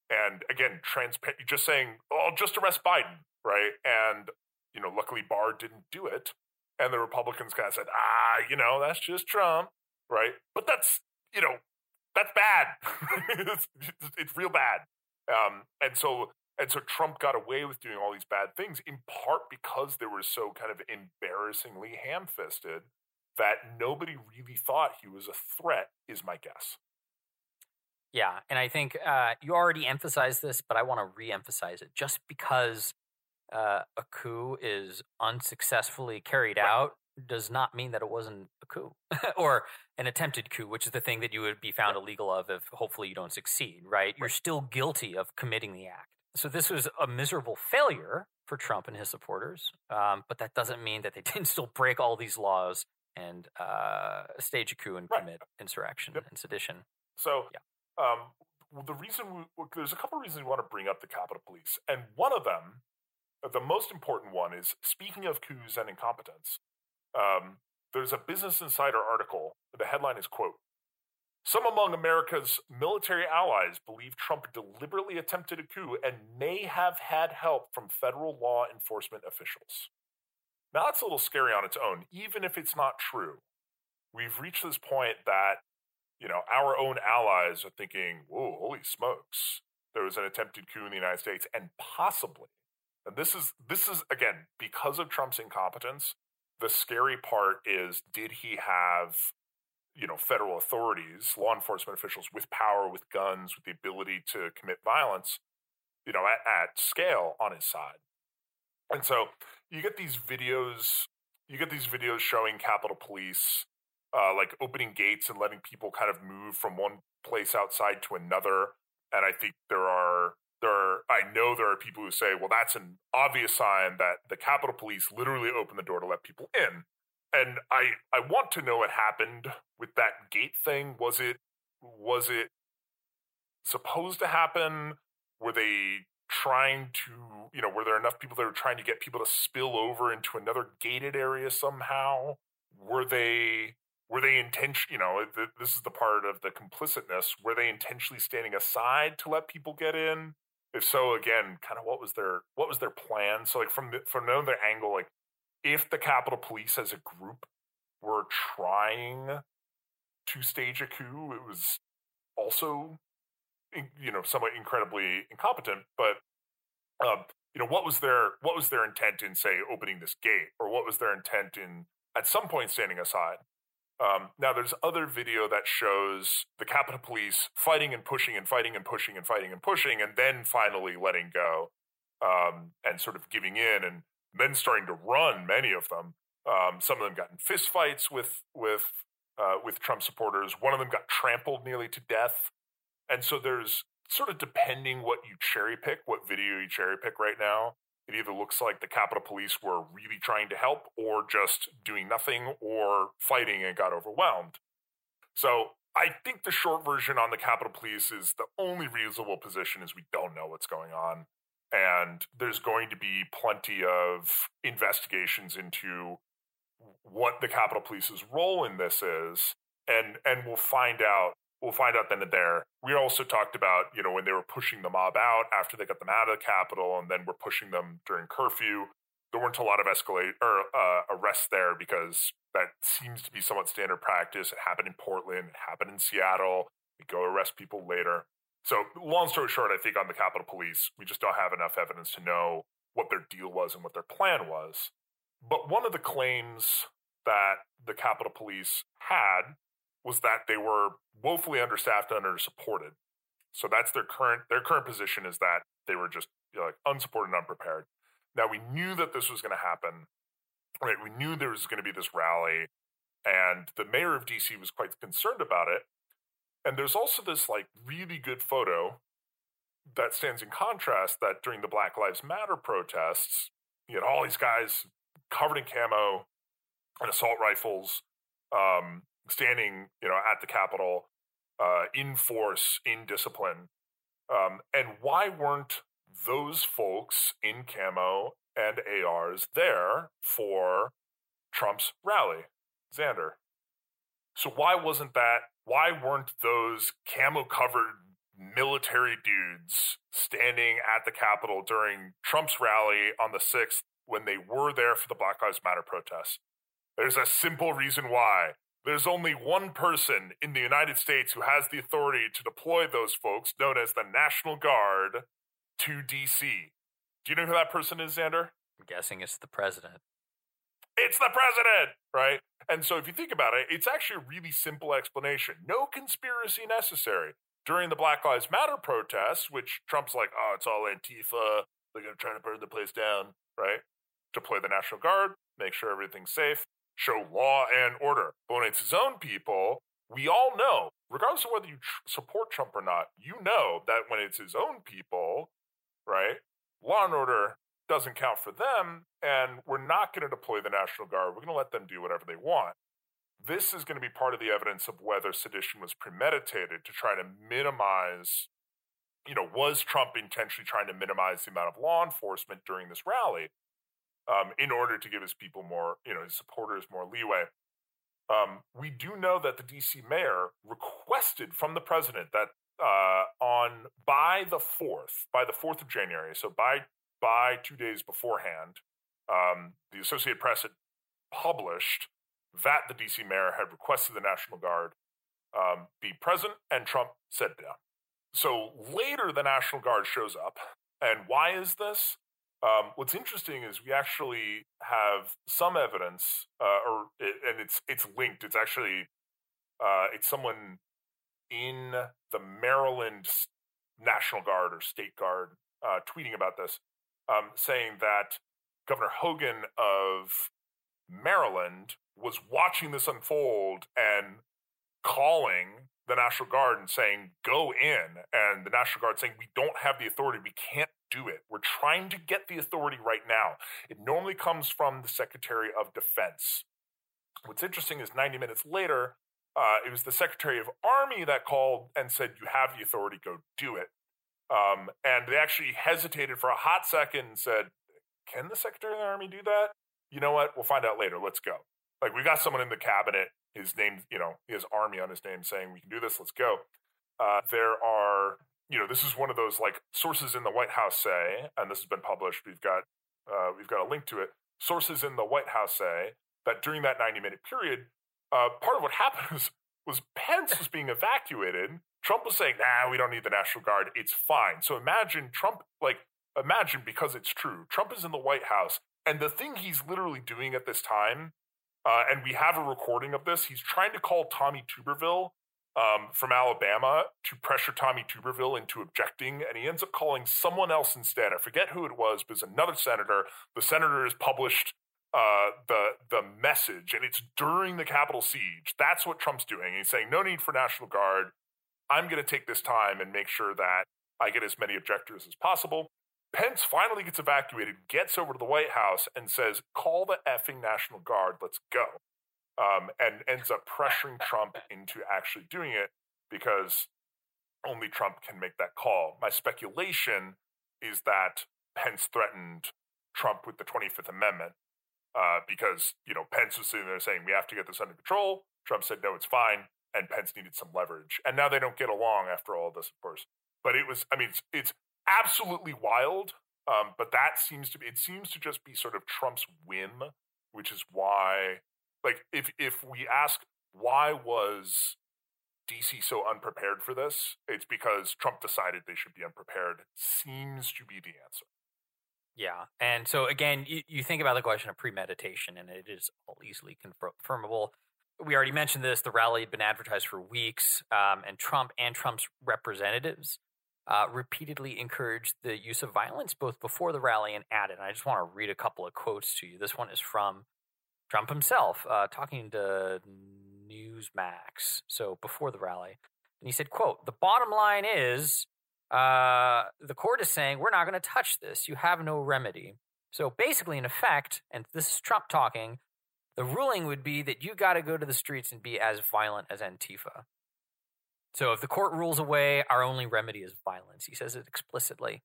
and again transparent just saying oh just arrest biden right and you know luckily barr didn't do it And the Republicans kind of said, ah, you know, that's just Trump, right? But that's, you know, that's bad. it's, it's, real bad. Um, and so and so Trump got away with doing all these bad things in part because they were so kind of embarrassingly ham-fisted that nobody really thought he was a threat. Is my guess. Yeah, and I think uh, you already emphasized this, but I want to re-emphasize it. Just because uh, a coup is unsuccessfully carried right. out does not mean that it wasn't a coup or an attempted coup, which is the thing that you would be found illegal of if hopefully you don't succeed, right? You're still guilty of committing the act. So this was a miserable failure for Trump and his supporters, um, but that doesn't mean that they didn't still break all these laws and uh, stage a coup and right. commit insurrection yep. and sedition. So, yeah. um, the reason we, there's a couple of reasons we want to bring up the Capitol Police, and one of them, the most important one, is speaking of coups and incompetence. Um, there's a Business Insider article. The headline is quote some among America's military allies believe Trump deliberately attempted a coup and may have had help from federal law enforcement officials. Now, that's a little scary on its own, even if it's not true. We've reached this point that, you know, our own allies are thinking, whoa, holy smokes, there was an attempted coup in the United States, and possibly, and this is, this is, again, because of Trump's incompetence, the scary part is did he have you know federal authorities law enforcement officials with power with guns with the ability to commit violence you know at, at scale on his side and so you get these videos you get these videos showing capitol police uh, like opening gates and letting people kind of move from one place outside to another and i think there are there are, I know there are people who say, well, that's an obvious sign that the Capitol Police literally opened the door to let people in. And I I want to know what happened with that gate thing. Was it was it supposed to happen? Were they trying to, you know, were there enough people that were trying to get people to spill over into another gated area somehow? Were they were they intention, you know, this is the part of the complicitness. Were they intentionally standing aside to let people get in? if so, again, kind of what was their what was their plan? So like from the, from another angle, like if the Capitol Police as a group were trying to stage a coup, it was also you know somewhat incredibly incompetent. But um, you know what was their what was their intent in say opening this gate, or what was their intent in at some point standing aside? Um, now, there's other video that shows the Capitol Police fighting and pushing and fighting and pushing and fighting and pushing, and then finally letting go um, and sort of giving in, and then starting to run. Many of them, um, some of them got in fistfights with with uh, with Trump supporters. One of them got trampled nearly to death. And so there's sort of depending what you cherry pick, what video you cherry pick right now. It either looks like the Capitol Police were really trying to help or just doing nothing or fighting and got overwhelmed. So I think the short version on the Capitol Police is the only reasonable position is we don't know what's going on. And there's going to be plenty of investigations into what the Capitol Police's role in this is. And and we'll find out we'll find out then and there. We also talked about, you know, when they were pushing the mob out after they got them out of the Capitol, and then we're pushing them during curfew. There weren't a lot of escalate or uh, arrests there because that seems to be somewhat standard practice. It happened in Portland, it happened in Seattle. We go arrest people later. So, long story short, I think on the Capitol Police, we just don't have enough evidence to know what their deal was and what their plan was. But one of the claims that the Capitol Police had was that they were woefully understaffed and undersupported. So that's their current their current position is that they were just you know, like unsupported and unprepared. Now we knew that this was going to happen. Right, we knew there was going to be this rally, and the mayor of DC was quite concerned about it. And there's also this like really good photo that stands in contrast that during the Black Lives Matter protests, you had all these guys covered in camo and assault rifles, um, standing, you know, at the Capitol uh, in force, in discipline. Um, and why weren't those folks in camo and ARs there for Trump's rally, Xander? So why wasn't that? Why weren't those camo covered military dudes standing at the Capitol during Trump's rally on the 6th when they were there for the Black Lives Matter protests? There's a simple reason why. There's only one person in the United States who has the authority to deploy those folks, known as the National Guard, to DC. Do you know who that person is, Xander? I'm guessing it's the president. It's the president, right? And so if you think about it, it's actually a really simple explanation. No conspiracy necessary. During the Black Lives Matter protests, which Trump's like, oh, it's all Antifa, they're going to try to burn the place down, right? Deploy the National Guard, make sure everything's safe, show law and order. But when it's his own people, we all know, regardless of whether you tr- support Trump or not, you know that when it's his own people, right, law and order doesn't count for them, and we're not going to deploy the National Guard. We're going to let them do whatever they want. This is going to be part of the evidence of whether sedition was premeditated to try to minimize, you know, was Trump intentionally trying to minimize the amount of law enforcement during this rally um, in order to give his people more, you know, his supporters more leeway? Um, we do know that the DC mayor requested from the president that uh, on by the fourth, by the fourth of January, so by by two days beforehand, um, the Associated Press had published that the DC mayor had requested the National Guard um, be present, and Trump said no. So later, the National Guard shows up. And why is this? Um, what's interesting is we actually have some evidence, uh, or and it's it's linked. It's actually uh, it's someone in the Maryland National Guard or State Guard uh, tweeting about this um, saying that Governor Hogan of Maryland was watching this unfold and calling the National Guard and saying, go in. And the National Guard saying, we don't have the authority. We can't do it. We're trying to get the authority right now. It normally comes from the Secretary of Defense. What's interesting is 90 minutes later, uh, it was the Secretary of Army that called and said, You have the authority, go do it. Um, and they actually hesitated for a hot second and said, Can the Secretary of the Army do that? You know what? We'll find out later. Let's go. Like, we got someone in the cabinet, his name, you know, his Army on his name saying, We can do this. Let's go. Uh, there are, you know, this is one of those like sources in the White House say, and this has been published. We've got, uh, we've got a link to it. Sources in the White House say that during that 90 minute period, uh, part of what happened was, was Pence was being evacuated Trump was saying, nah, we don't need the National Guard. It's fine. So imagine Trump, like, imagine because it's true. Trump is in the White House. And the thing he's literally doing at this time, uh, and we have a recording of this, he's trying to call Tommy Tuberville um, from Alabama to pressure Tommy Tuberville into objecting. And he ends up calling someone else instead. I forget who it was, but it's another senator. The senator has published uh, the the message, and it's during the Capitol siege. That's what Trump's doing. He's saying no need for National Guard. I'm going to take this time and make sure that I get as many objectors as possible. Pence finally gets evacuated, gets over to the White House, and says, Call the effing National Guard, let's go. Um, and ends up pressuring Trump into actually doing it because only Trump can make that call. My speculation is that Pence threatened Trump with the 25th Amendment uh, because, you know, Pence was sitting there saying, we have to get this under control. Trump said, no, it's fine and Pence needed some leverage. And now they don't get along after all this, of course. But it was, I mean, it's, it's absolutely wild. Um, but that seems to be, it seems to just be sort of Trump's whim, which is why, like, if if we ask why was DC so unprepared for this, it's because Trump decided they should be unprepared. Seems to be the answer. Yeah. And so again, you, you think about the question of premeditation, and it is all easily confirmable we already mentioned this. The rally had been advertised for weeks, um, and Trump and Trump's representatives uh, repeatedly encouraged the use of violence both before the rally and at it. And I just want to read a couple of quotes to you. This one is from Trump himself, uh, talking to Newsmax. So before the rally, and he said, "quote The bottom line is." Uh, the court is saying we're not going to touch this. You have no remedy. So basically, in effect, and this is Trump talking, the ruling would be that you got to go to the streets and be as violent as Antifa. So if the court rules away, our only remedy is violence. He says it explicitly.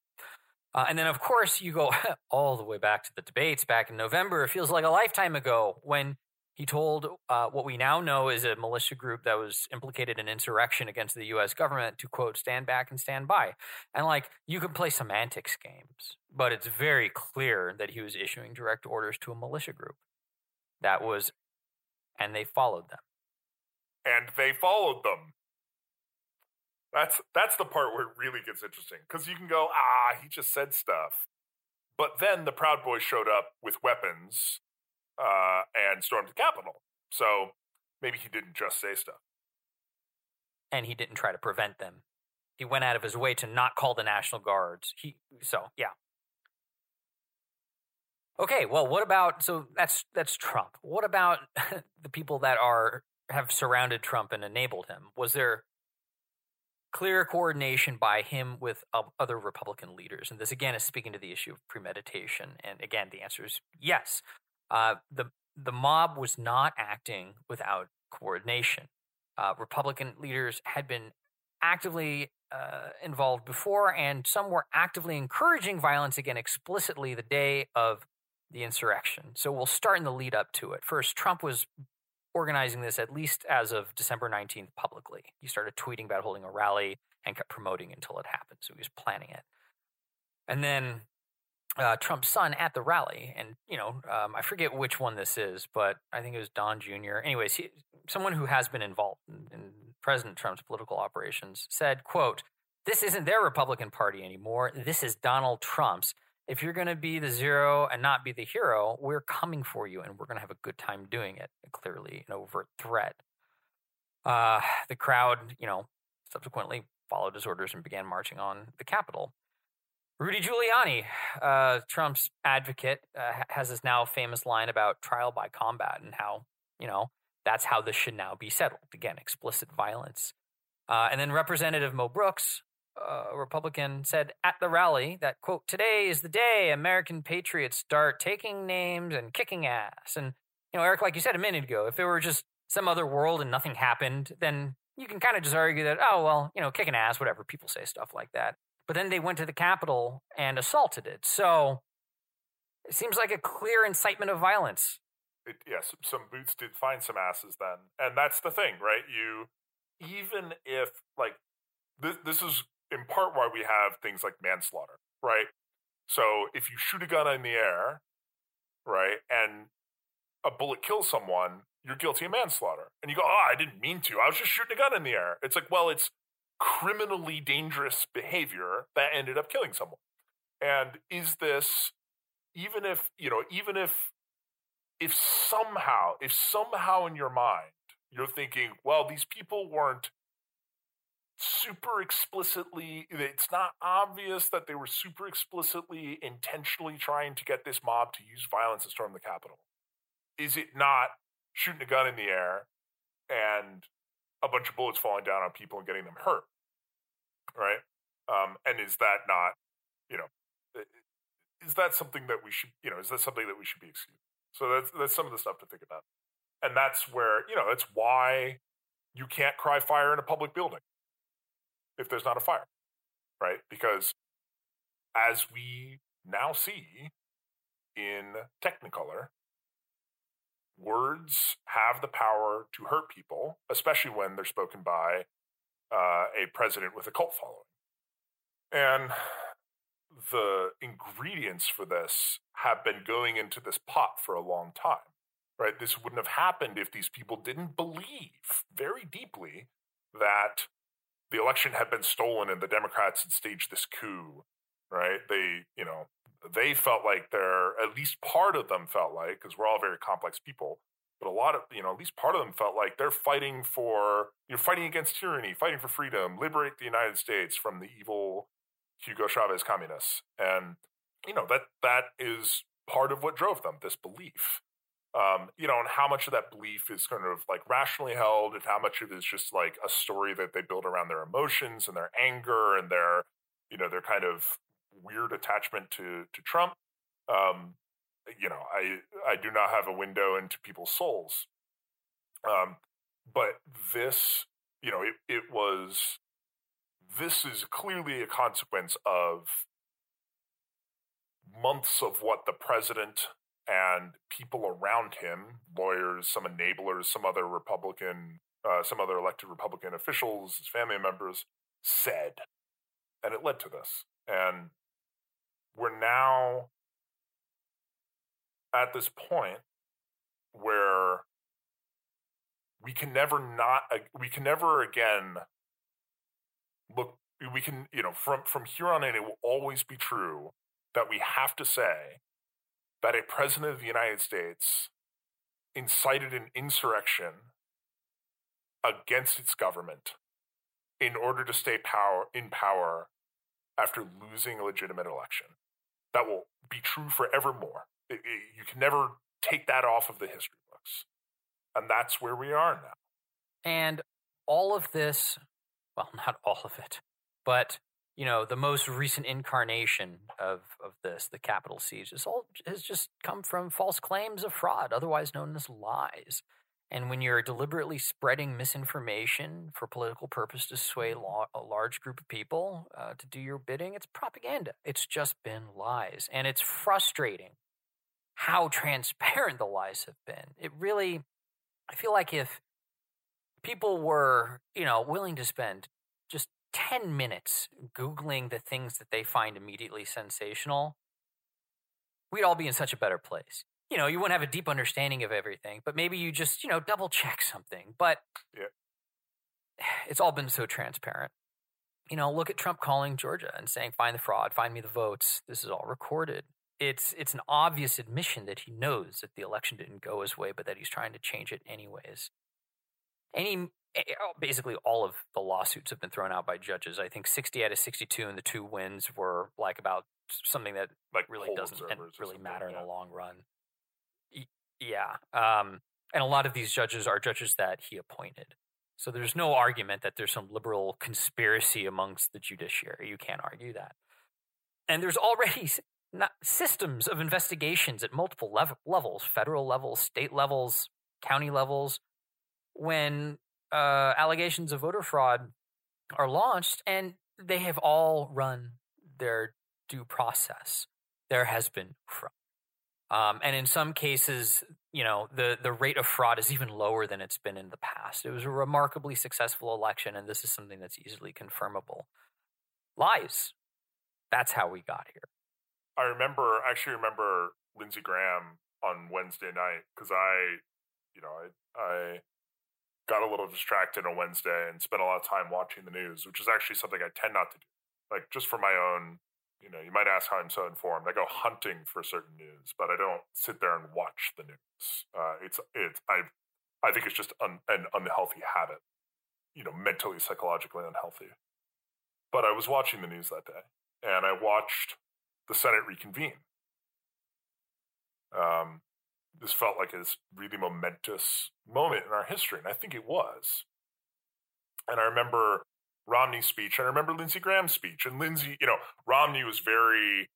Uh, and then, of course, you go all the way back to the debates back in November. It feels like a lifetime ago when he told uh, what we now know is a militia group that was implicated in insurrection against the U.S. government to quote stand back and stand by. And like you can play semantics games, but it's very clear that he was issuing direct orders to a militia group that was and they followed them. And they followed them. That's that's the part where it really gets interesting because you can go, ah, he just said stuff, but then the Proud Boys showed up with weapons uh, and stormed the Capitol. So maybe he didn't just say stuff. And he didn't try to prevent them. He went out of his way to not call the National Guards. He so yeah. Okay, well, what about so that's that's Trump. What about the people that are have surrounded Trump and enabled him? Was there clear coordination by him with other Republican leaders? And this again is speaking to the issue of premeditation. And again, the answer is yes. Uh, the the mob was not acting without coordination. Uh, Republican leaders had been actively uh, involved before, and some were actively encouraging violence again explicitly the day of the insurrection. So we'll start in the lead up to it. First, Trump was organizing this at least as of December 19th publicly. He started tweeting about holding a rally and kept promoting until it happened. So he was planning it. And then uh, Trump's son at the rally, and you know, um, I forget which one this is, but I think it was Don Jr. Anyways, he, someone who has been involved in, in President Trump's political operations said, "quote This isn't their Republican Party anymore. This is Donald Trump's. If you're going to be the zero and not be the hero, we're coming for you, and we're going to have a good time doing it." Clearly, an overt threat. Uh, the crowd, you know, subsequently followed his orders and began marching on the Capitol. Rudy Giuliani, uh, Trump's advocate, uh, has this now famous line about trial by combat and how, you know, that's how this should now be settled. Again, explicit violence. Uh, and then Representative Mo Brooks, Uh, a Republican, said at the rally that, quote, today is the day American patriots start taking names and kicking ass. And, you know, Eric, like you said a minute ago, if it were just some other world and nothing happened, then you can kind of just argue that, oh, well, you know, kicking ass, whatever. People say stuff like that. But then they went to the Capitol and assaulted it. So it seems like a clear incitement of violence. It, yes, some boots did find some asses then. And that's the thing, right? You, even if, like, this is in part why we have things like manslaughter, right? So if you shoot a gun in the air, right, and a bullet kills someone, you're guilty of manslaughter. And you go, oh, I didn't mean to. I was just shooting a gun in the air. It's like, well, it's criminally dangerous behavior that ended up killing someone. And is this even if, you know, even if if somehow, if somehow in your mind you're thinking, well, these people weren't super explicitly it's not obvious that they were super explicitly intentionally trying to get this mob to use violence to storm the capitol is it not shooting a gun in the air and a bunch of bullets falling down on people and getting them hurt, right? Um, and is that not, you know, is that something that we should, you know, is that something that we should be excused? So that's that's some of the stuff to think about, and that's where you know that's why you can't cry fire in a public building if there's not a fire, right? Because as we now see in Technicolor, words have the power to hurt people, especially when they're spoken by uh, a president with a cult following. And the ingredients for this have been going into this pot for a long time, right? This wouldn't have happened if these people didn't believe very deeply that the election had been stolen and the Democrats had staged this coup, right? They, you know, they felt like they're at least part of them felt like because we're all very complex people but a lot of you know at least part of them felt like they're fighting for you're fighting against tyranny fighting for freedom liberate the united states from the evil hugo chavez communists and you know that that is part of what drove them this belief um, you know and how much of that belief is kind of like rationally held and how much of it is just like a story that they build around their emotions and their anger and their you know their kind of weird attachment to to Trump. Um, you know, I I do not have a window into people's souls. Um, but this, you know, it, it was this is clearly a consequence of months of what the president and people around him, lawyers, some enablers, some other Republican, uh, some other elected Republican officials, his family members said. And it led to this. And we're now at this point where we can never not we can never again look we can you know from from here on in it will always be true that we have to say that a president of the United States incited an insurrection against its government in order to stay power in power after losing a legitimate election. That will be true forevermore. It, it, you can never take that off of the history books. And that's where we are now. And all of this, well, not all of it, but you know, the most recent incarnation of, of this, the Capitol siege, is all has just come from false claims of fraud, otherwise known as lies. And when you're deliberately spreading misinformation for political purpose to sway a large group of people uh, to do your bidding, it's propaganda. It's just been lies. And it's frustrating how transparent the lies have been. It really, I feel like if people were, you know, willing to spend 10 minutes Googling the things that they find immediately sensational, we'd all be in such a better place. You know, you wouldn't have a deep understanding of everything, but maybe you just, you know, double check something. But yeah. it's all been so transparent. You know, look at Trump calling Georgia and saying, find the fraud, find me the votes. This is all recorded. It's it's an obvious admission that he knows that the election didn't go his way, but that he's trying to change it anyways. Any basically all of the lawsuits have been thrown out by judges. I think 60 out of 62 and the two wins were like about something that like really doesn't really matter yeah. in the long run. Yeah. Um, and a lot of these judges are judges that he appointed. So there's no argument that there's some liberal conspiracy amongst the judiciary. You can't argue that. And there's already systems of investigations at multiple lev- levels federal levels, state levels, county levels. When uh, allegations of voter fraud are launched, and they have all run their due process. There has been fraud. Um, and in some cases, you know, the, the rate of fraud is even lower than it's been in the past. It was a remarkably successful election, and this is something that's easily confirmable. Lies. That's how we got here. I remember, I actually remember Lindsey Graham on Wednesday night because I, you know, I, I got a little distracted on Wednesday and spent a lot of time watching the news, which is actually something I tend not to do. Like just for my own, you know, you might ask how I'm so informed. I go hunting for certain news, but I don't sit there and watch the news. Uh, it's it's I I think it's just un, an unhealthy habit, you know, mentally psychologically unhealthy. But I was watching the news that day, and I watched the Senate reconvene. Um, this felt like a really momentous moment in our history, and I think it was. And I remember Romney's speech, and I remember Lindsey Graham's speech. And Lindsey, you know, Romney was very,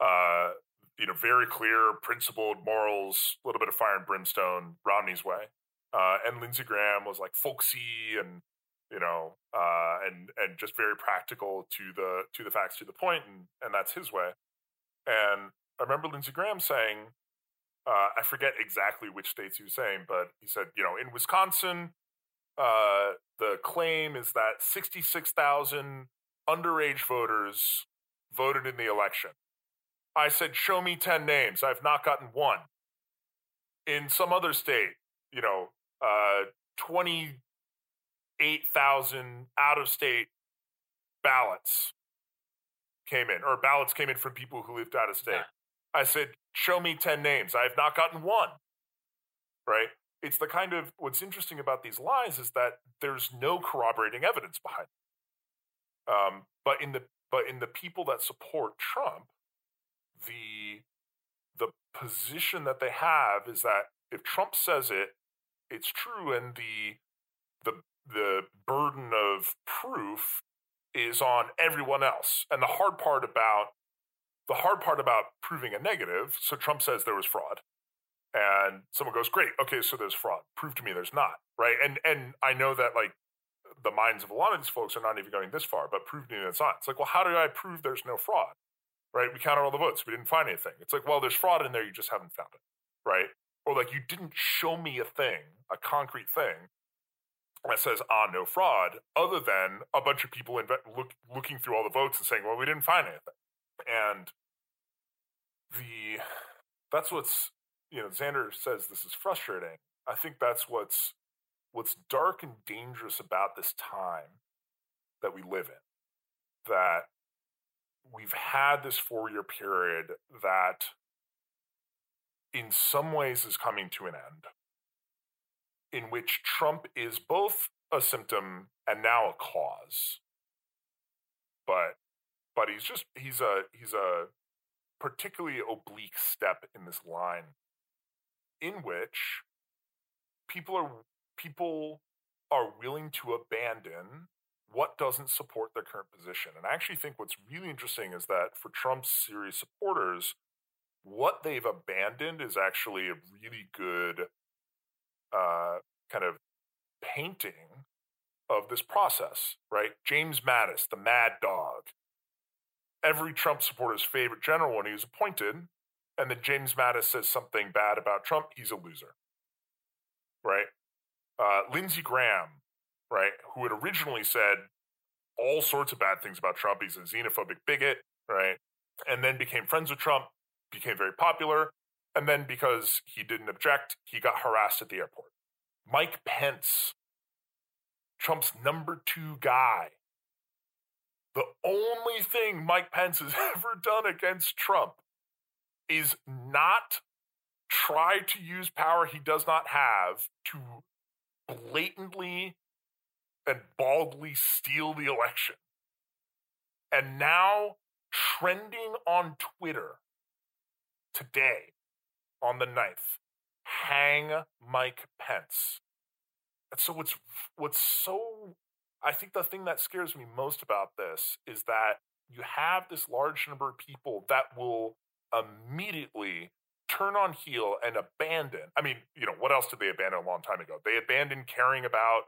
uh, you know, very clear, principled, morals, a little bit of fire and brimstone, Romney's way. Uh, and Lindsey Graham was like folksy and you know, uh, and and just very practical to the to the facts, to the point, and and that's his way. And I remember Lindsey Graham saying, uh, I forget exactly which states he was saying, but he said, you know, in Wisconsin, uh, the claim is that 66,000 underage voters voted in the election. I said, show me 10 names. I've not gotten one. In some other state, you know, uh, 28,000 out of state ballots came in, or ballots came in from people who lived out of state. Yeah. I said, show me 10 names. I have not gotten one. Right? It's the kind of what's interesting about these lies is that there's no corroborating evidence behind them. Um, but in the but in the people that support Trump, the the position that they have is that if Trump says it, it's true, and the the the burden of proof is on everyone else. And the hard part about the hard part about proving a negative, so Trump says there was fraud. And someone goes, Great, okay, so there's fraud. Prove to me there's not. Right. And and I know that like the minds of a lot of these folks are not even going this far, but prove to me it's not. It's like, well, how do I prove there's no fraud? Right? We counted all the votes. We didn't find anything. It's like, well, there's fraud in there, you just haven't found it. Right? Or like you didn't show me a thing, a concrete thing that says, ah, no fraud, other than a bunch of people inve- look, looking through all the votes and saying, well, we didn't find anything and the that's what's you know Xander says this is frustrating. I think that's what's what's dark and dangerous about this time that we live in, that we've had this four year period that in some ways is coming to an end, in which Trump is both a symptom and now a cause. But but he's just he's a he's a particularly oblique step in this line in which people are people are willing to abandon what doesn't support their current position. And I actually think what's really interesting is that for Trump's serious supporters, what they've abandoned is actually a really good uh, kind of painting of this process, right? James Mattis, the mad dog, every Trump supporter's favorite general when he was appointed, and then James Mattis says something bad about Trump, he's a loser, right? Uh, Lindsey Graham, right, who had originally said all sorts of bad things about Trump, he's a xenophobic bigot, right, and then became friends with Trump, became very popular, and then because he didn't object, he got harassed at the airport. Mike Pence, Trump's number two guy, the only thing Mike Pence has ever done against Trump is not try to use power he does not have to blatantly and baldly steal the election. And now, trending on Twitter today on the 9th, hang Mike Pence. And so what's what's so I think the thing that scares me most about this is that you have this large number of people that will immediately turn on heel and abandon. I mean, you know, what else did they abandon a long time ago? They abandoned caring about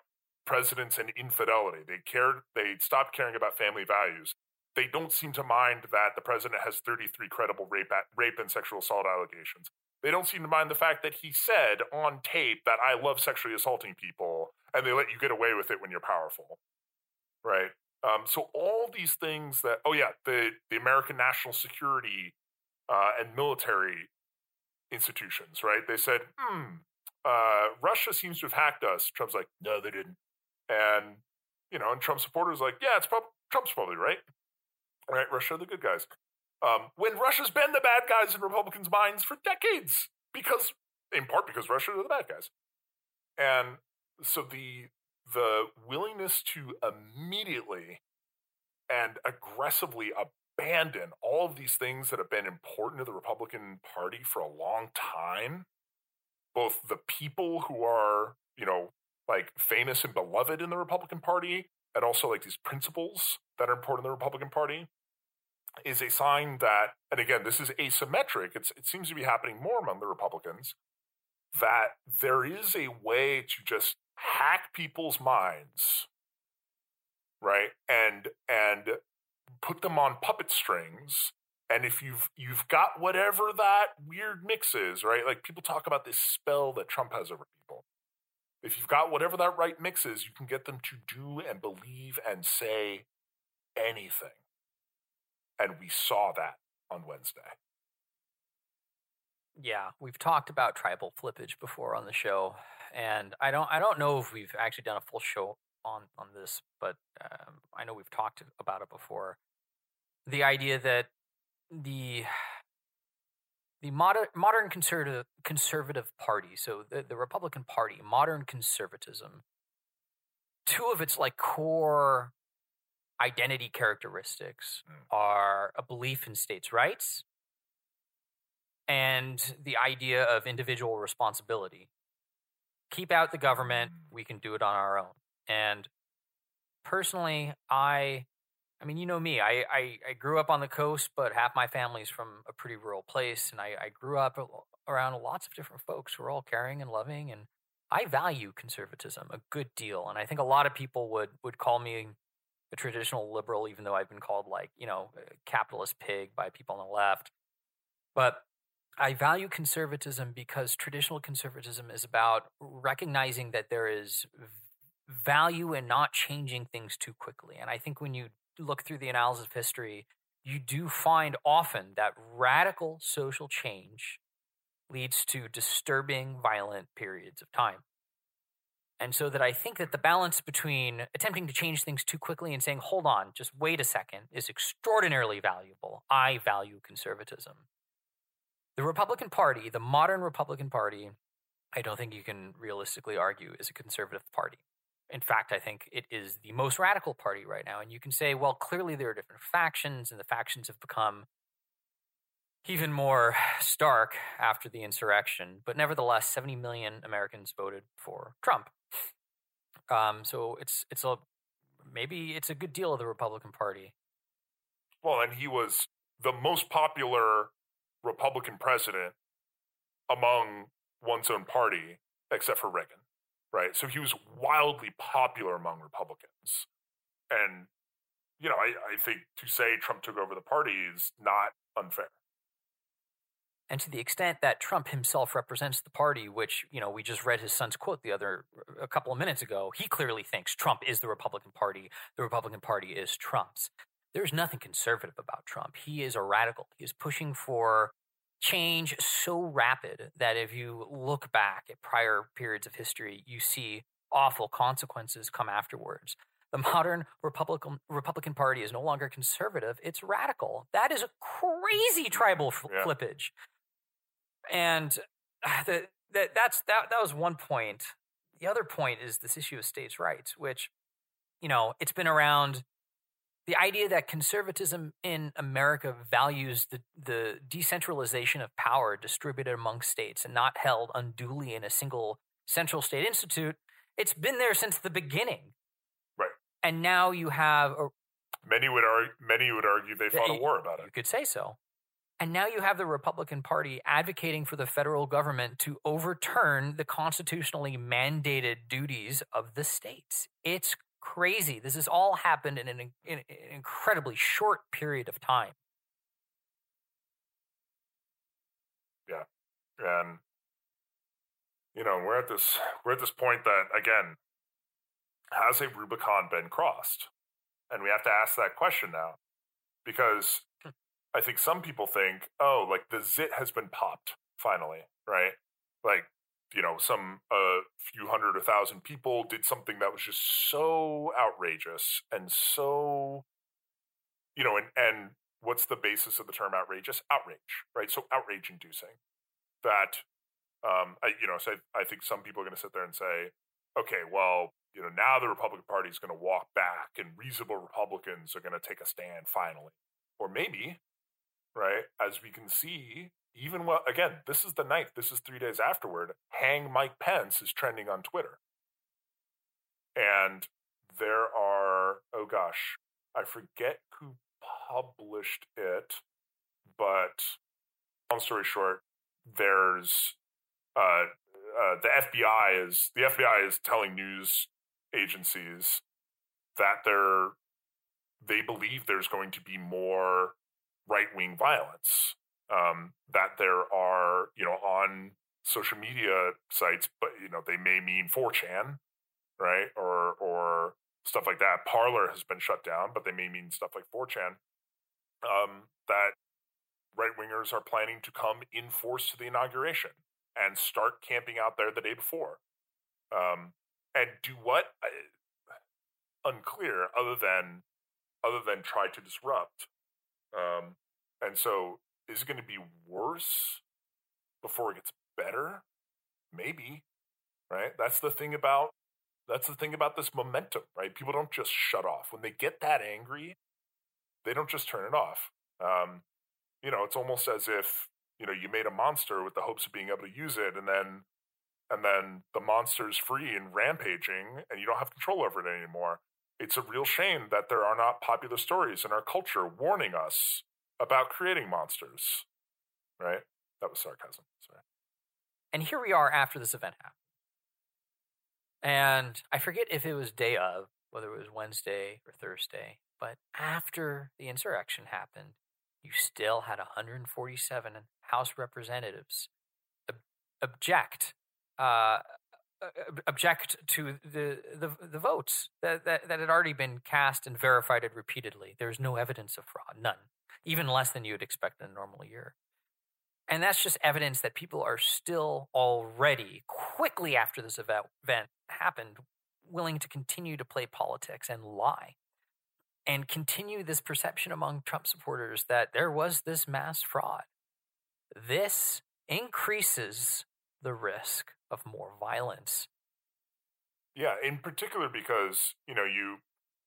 presidents and infidelity. They cared they stopped caring about family values. They don't seem to mind that the president has 33 credible rape rape and sexual assault allegations. They don't seem to mind the fact that he said on tape that I love sexually assaulting people, and they let you get away with it when you're powerful, right? Um, so all these things that oh yeah, the the American national security uh, and military institutions, right? They said, hmm, uh, Russia seems to have hacked us. Trump's like, no, they didn't, and you know, and Trump supporters like, yeah, it's prob- Trump's probably right, right? Russia the good guys. Um, when Russia's been the bad guys in Republicans' minds for decades, because in part because Russia are the bad guys, and so the the willingness to immediately and aggressively abandon all of these things that have been important to the Republican Party for a long time, both the people who are you know like famous and beloved in the Republican Party, and also like these principles that are important in the Republican Party is a sign that, and again, this is asymmetric. It's, it seems to be happening more among the Republicans that there is a way to just hack people's minds, right, and and put them on puppet strings. And if you've you've got whatever that weird mix is, right? Like people talk about this spell that Trump has over people. If you've got whatever that right mix is, you can get them to do and believe and say anything. And we saw that on Wednesday. Yeah, we've talked about tribal flippage before on the show, and I don't I don't know if we've actually done a full show on on this, but um, I know we've talked about it before. The idea that the the modern modern conservative conservative party, so the, the Republican Party, modern conservatism, two of its like core identity characteristics mm. are a belief in states' rights and the idea of individual responsibility. Keep out the government, we can do it on our own. And personally, I I mean, you know me. I, I, I, grew up on the coast, but half my family's from a pretty rural place, and I, I grew up around lots of different folks who are all caring and loving, and I value conservatism a good deal. And I think a lot of people would would call me a traditional liberal, even though I've been called like, you know, capitalist pig by people on the left. But I value conservatism because traditional conservatism is about recognizing that there is value in not changing things too quickly. And I think when you look through the analysis of history, you do find often that radical social change leads to disturbing, violent periods of time. And so that I think that the balance between attempting to change things too quickly and saying, hold on, just wait a second, is extraordinarily valuable. I value conservatism. The Republican Party, the modern Republican Party, I don't think you can realistically argue is a conservative party. In fact, I think it is the most radical party right now. And you can say, well, clearly there are different factions, and the factions have become even more stark after the insurrection. But nevertheless, 70 million Americans voted for Trump. Um, so it's it's a maybe it's a good deal of the Republican Party. Well, and he was the most popular Republican president among one's own party, except for Reagan, right? So he was wildly popular among Republicans. And, you know, I, I think to say Trump took over the party is not unfair. And to the extent that Trump himself represents the party, which, you know, we just read his son's quote the other, a couple of minutes ago, he clearly thinks Trump is the Republican Party. The Republican Party is Trump's. There's nothing conservative about Trump. He is a radical. He is pushing for change so rapid that if you look back at prior periods of history, you see awful consequences come afterwards. The modern Republican Republican Party is no longer conservative; it's radical. That is a crazy tribal yeah. flippage and ah, the, that that's that that was one point. The other point is this issue of states' rights, which you know it's been around. The idea that conservatism in America values the, the decentralization of power distributed among states and not held unduly in a single central state institute, it's been there since the beginning. Right. And now you have a, many would argue many would argue they fought a war about it. You could say so. And now you have the Republican Party advocating for the federal government to overturn the constitutionally mandated duties of the states. It's crazy. This has all happened in an, in an incredibly short period of time. Yeah. And you know, we're at this we're at this point that again has a Rubicon been crossed? And we have to ask that question now because hmm. I think some people think, oh, like the zit has been popped finally, right? Like, you know, some a uh, few hundred or thousand people did something that was just so outrageous and so, you know, and and what's the basis of the term outrageous? Outrage, right? So outrage inducing. That, um, I, you know, so I, I think some people are going to sit there and say, okay, well, you know, now the Republican Party is going to walk back, and reasonable Republicans are going to take a stand finally, or maybe right? As we can see, even well, again, this is the night, this is three days afterward, Hang Mike Pence is trending on Twitter. And there are, oh gosh, I forget who published it, but long story short, there's uh, uh, the FBI is the FBI is telling news agencies that they're they believe there's going to be more right wing violence um, that there are, you know, on social media sites, but you know, they may mean 4chan, right, or or stuff like that. Parler has been shut down, but they may mean stuff like 4chan. Um, that right wingers are planning to come in force to the inauguration and start camping out there the day before, um, and do what? unclear, other than other than try to disrupt. Um, and so, is it going to be worse before it gets better? Maybe, right? That's the thing about that's the thing about this momentum, right? People don't just shut off when they get that angry. They don't just turn it off. Um, you know, it's almost as if you know you made a monster with the hopes of being able to use it, and then and then the monster's free and rampaging, and you don't have control over it anymore it's a real shame that there are not popular stories in our culture warning us about creating monsters. Right? That was sarcasm. Sorry. And here we are after this event happened. And I forget if it was day of, whether it was Wednesday or Thursday, but after the insurrection happened, you still had 147 House representatives ob- object uh, uh, object to the, the the votes that, that that had already been cast and verified repeatedly. There's no evidence of fraud, none, even less than you'd expect in a normal year. And that's just evidence that people are still already, quickly after this event happened, willing to continue to play politics and lie and continue this perception among Trump supporters that there was this mass fraud. This increases the risk of more violence. Yeah, in particular because, you know, you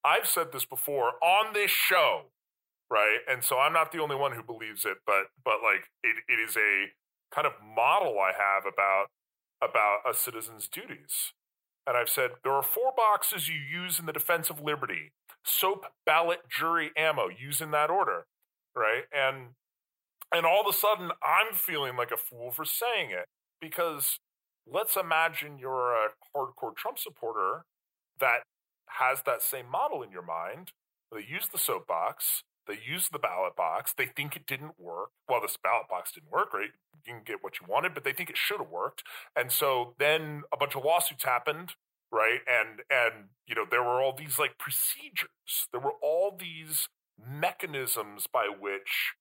I've said this before on this show, right? And so I'm not the only one who believes it, but but like it, it is a kind of model I have about about a citizen's duties. And I've said there are four boxes you use in the defense of liberty soap, ballot, jury, ammo. Use in that order, right? And and all of a sudden, I'm feeling like a fool for saying it because let's imagine you're a hardcore Trump supporter that has that same model in your mind. They use the soapbox, they used the ballot box, they think it didn't work. Well, this ballot box didn't work, right? You can get what you wanted, but they think it should have worked. And so then a bunch of lawsuits happened right and and you know there were all these like procedures there were all these mechanisms by which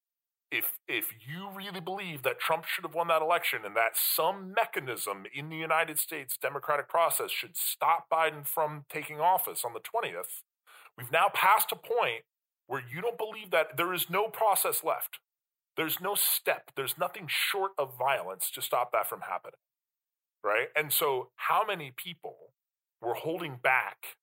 if if you really believe that Trump should have won that election and that some mechanism in the United States democratic process should stop Biden from taking office on the 20th we've now passed a point where you don't believe that there is no process left. There's no step. There's nothing short of violence to stop that from happening right? And so how many people we're holding back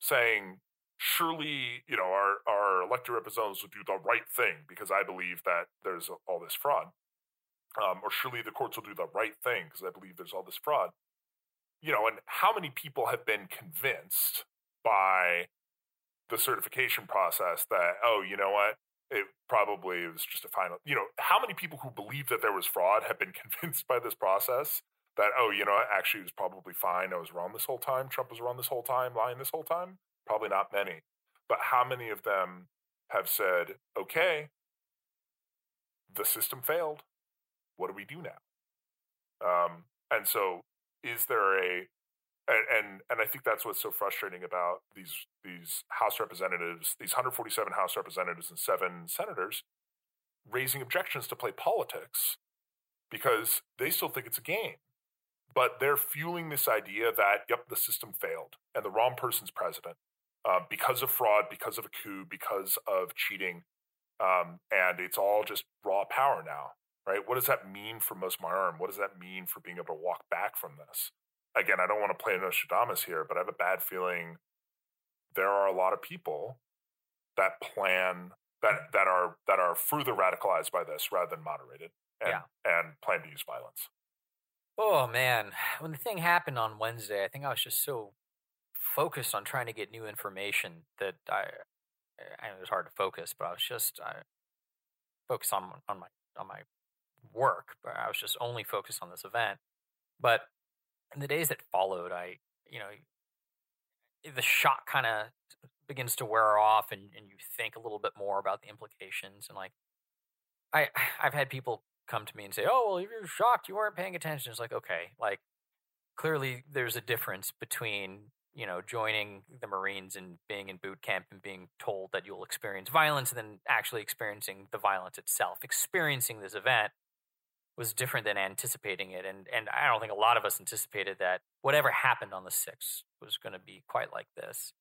saying surely you know our, our elected representatives will do the right thing because i believe that there's all this fraud um, or surely the courts will do the right thing because i believe there's all this fraud. You know and how many people have been convinced by the certification process that oh you know what it probably was just a final you know how many people who believe that there was fraud have been convinced by this process that, oh, you know, actually it was probably fine. I was wrong this whole time. Trump was wrong this whole time, lying this whole time? Probably not many. But how many of them have said, okay, the system failed. What do we do now? Um, and so, is there a and, and and I think that's what's so frustrating about these these House representatives, these 147 House representatives and seven senators, raising objections to play politics because they still think it's a game but they're fueling this idea that yep the system failed and the wrong person's president uh, because of fraud because of a coup because of cheating um, and it's all just raw power now right? What does that mean for Mos Maiorum what does that mean for being able to walk back from this again i don't want to play nostradamus here but i have a bad feeling there are a lot of people that plan that that are that are further radicalized by this rather than moderated and, yeah. and plan to use violence Oh man, when the thing happened on Wednesday, I think I was just so focused on trying to get new information that I, I it was hard to focus, but I was just I focused on on my on my work, but I was just only focused on this event. But in the days that followed, I you know eh, the shock kind of begins to wear off, and and you think a little bit more about the implications, and like I I've had people come to me and say, "Oh, well, if you're shocked, you weren't paying attention." It's like, okay, like clearly there's a difference between you know joining the Marines and being in boot camp and being told that you'll experience violence, and then actually experiencing the violence itself. Experiencing this event was different than anticipating it, and and I don't think a lot of us anticipated that whatever happened on the sixth was going to be quite like this.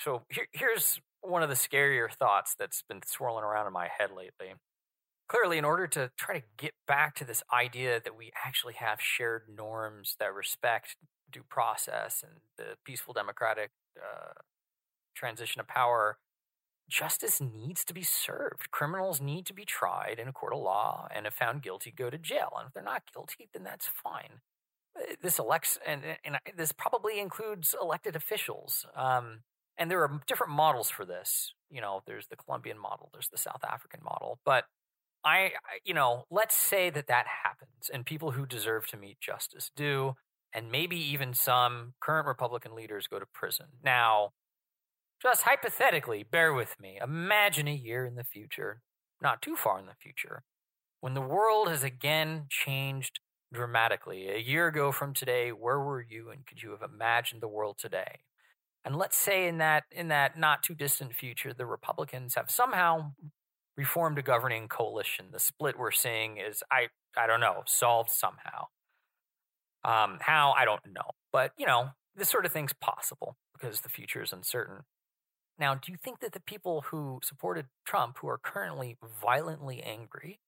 So here, here's one of the scarier thoughts that's been swirling around in my head lately clearly, in order to try to get back to this idea that we actually have shared norms that respect due process and the peaceful democratic uh, transition of power, justice needs to be served. Criminals need to be tried in a court of law, and if found guilty, go to jail. And if they're not guilty, then that's fine. Uh, this elects, and, and this probably includes elected officials. Um, and there are different models for this. You know, there's the Colombian model, there's the South African model, but I, you know, let's say that that happens and people who deserve to meet justice do, and maybe even some current Republican leaders go to prison. Now, just hypothetically, bear with me. Imagine a year in the future, not too far in the future, when the world has again changed dramatically. A year ago from today, where were you and could you have imagined the world today? And let's say in that in that not too distant future, the Republicans have somehow reformed a governing coalition. The split we're seeing is, I, I don't know, solved somehow. Um, how, I don't know. But, you know, this sort of thing's possible because the future is uncertain. Now, do you think that the people who supported Trump, who are currently violently angry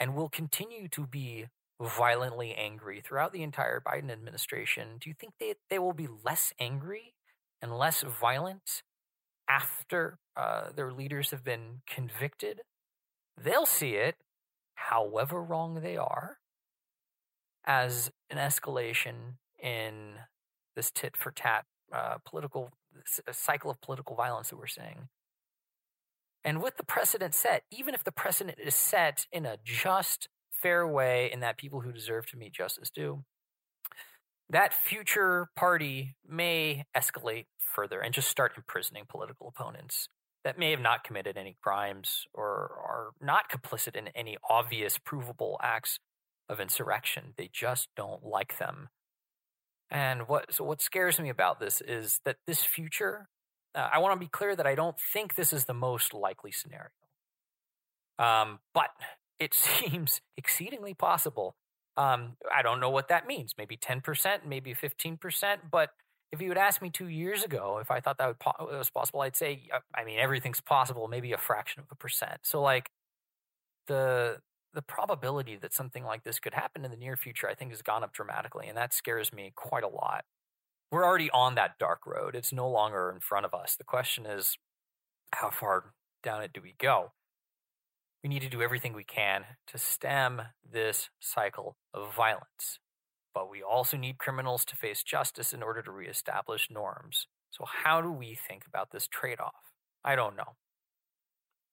and will continue to be violently angry throughout the entire Biden administration, do you think they, they will be less angry and less violent after uh, their leaders have been convicted? They'll see it, however wrong they are, as an escalation in this tit for tat uh, political cycle of political violence that we're seeing. And with the precedent set, even if the precedent is set in a just, fair way, in that people who deserve to meet justice do, that future party may escalate further and just start imprisoning political opponents that may have not committed any crimes or are not complicit in any obvious, provable acts of insurrection. They just don't like them. And what so what scares me about this is that this future. Uh, I want to be clear that I don't think this is the most likely scenario. Um, but it seems exceedingly possible. Um, I don't know what that means. Maybe ten percent, maybe fifteen percent. But if you had asked me two years ago if I thought that po- was possible, I'd say, I mean, everything's possible. Maybe a fraction of a percent. So like the the probability that something like this could happen in the near future, I think, has gone up dramatically, and that scares me quite a lot. We're already on that dark road. It's no longer in front of us. The question is, how far down it do we go? We need to do everything we can to stem this cycle of violence. But we also need criminals to face justice in order to reestablish norms. So, how do we think about this trade off? I don't know.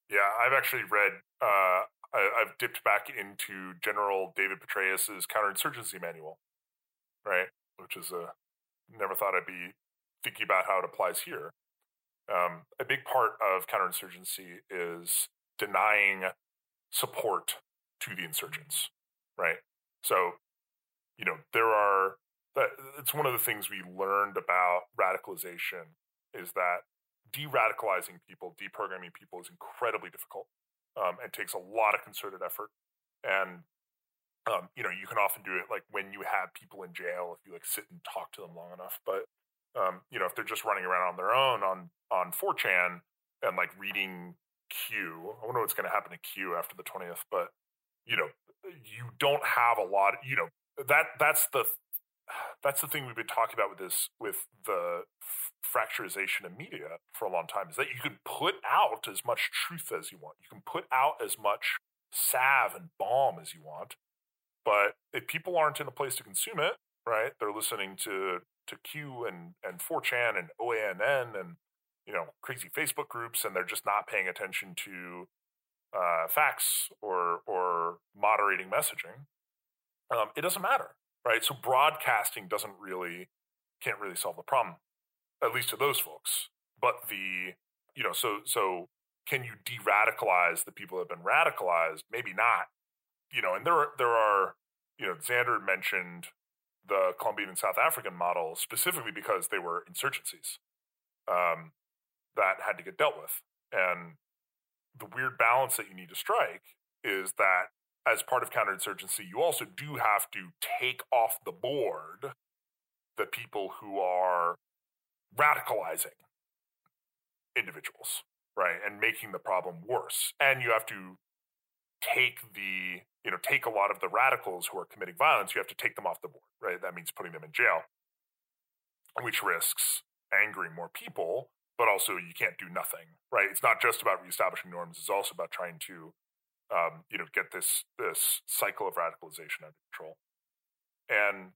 Yeah, I've actually read uh, I, have dipped back into General David Petraeus's counterinsurgency manual, right? Which is a never thought I'd be thinking about how it applies here. Um, a big part of counterinsurgency is denying support to the insurgents, right? So, you know, there are. That, it's one of the things we learned about radicalization is that de-radicalizing people, deprogramming people is incredibly difficult um, and takes a lot of concerted effort. And um, you know, you can often do it like when you have people in jail if you like sit and talk to them long enough. But um, you know, if they're just running around on their own on on 4chan and like reading Q, I wonder what's going to happen to Q after the 20th. But you know, you don't have a lot. You know, that that's the that's the thing we've been talking about with this with the fracturization of media for a long time is that you can put out as much truth as you want. You can put out as much salve and balm as you want. But if people aren't in a place to consume it, right, they're listening to to Q and and 4chan and OANN and you know crazy Facebook groups, and they're just not paying attention to uh, facts or or moderating messaging. Um, it doesn't matter, right? So broadcasting doesn't really can't really solve the problem at least to those folks. But the, you know, so so can you de-radicalize the people that have been radicalized? Maybe not. You know, and there are there are, you know, Xander mentioned the Colombian and South African model specifically because they were insurgencies um, that had to get dealt with. And the weird balance that you need to strike is that as part of counterinsurgency, you also do have to take off the board the people who are radicalizing individuals, right? And making the problem worse. And you have to take the, you know, take a lot of the radicals who are committing violence, you have to take them off the board, right? That means putting them in jail, which risks angering more people, but also you can't do nothing, right? It's not just about reestablishing norms, it's also about trying to um, you know, get this this cycle of radicalization under control. And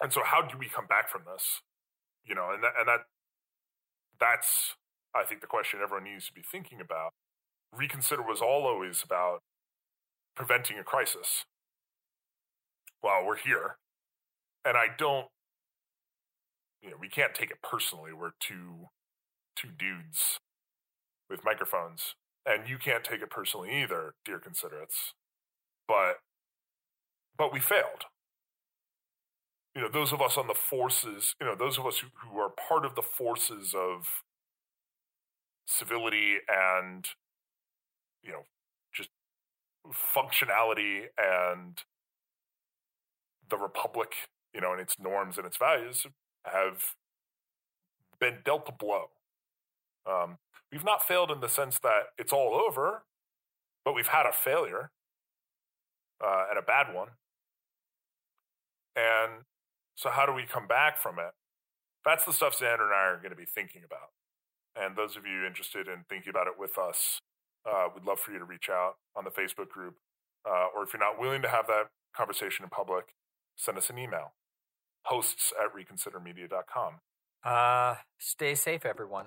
and so how do we come back from this? you know, and that, and that that's I think the question everyone needs to be thinking about. Reconsider was all always about preventing a crisis. Well, we're here, and I don't. You know, we can't take it personally. We're two two dudes with microphones, and you can't take it personally either, dear considerates. But but we failed you know, those of us on the forces, you know, those of us who, who are part of the forces of civility and you know, just functionality and the republic, you know, and its norms and its values have been dealt a blow. Um, we've not failed in the sense that it's all over, but we've had a failure uh, and a bad one. And so, how do we come back from it? That's the stuff Xander and I are going to be thinking about. And those of you interested in thinking about it with us, uh, we'd love for you to reach out on the Facebook group. Uh, or if you're not willing to have that conversation in public, send us an email hosts at reconsidermedia.com. Uh, stay safe, everyone.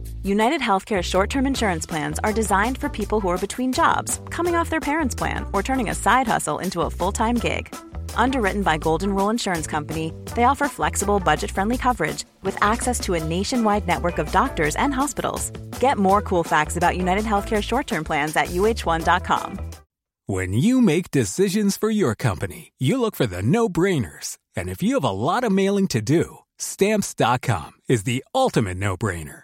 United Healthcare short term insurance plans are designed for people who are between jobs, coming off their parents' plan, or turning a side hustle into a full time gig. Underwritten by Golden Rule Insurance Company, they offer flexible, budget friendly coverage with access to a nationwide network of doctors and hospitals. Get more cool facts about United Healthcare short term plans at uh1.com. When you make decisions for your company, you look for the no brainers. And if you have a lot of mailing to do, stamps.com is the ultimate no brainer.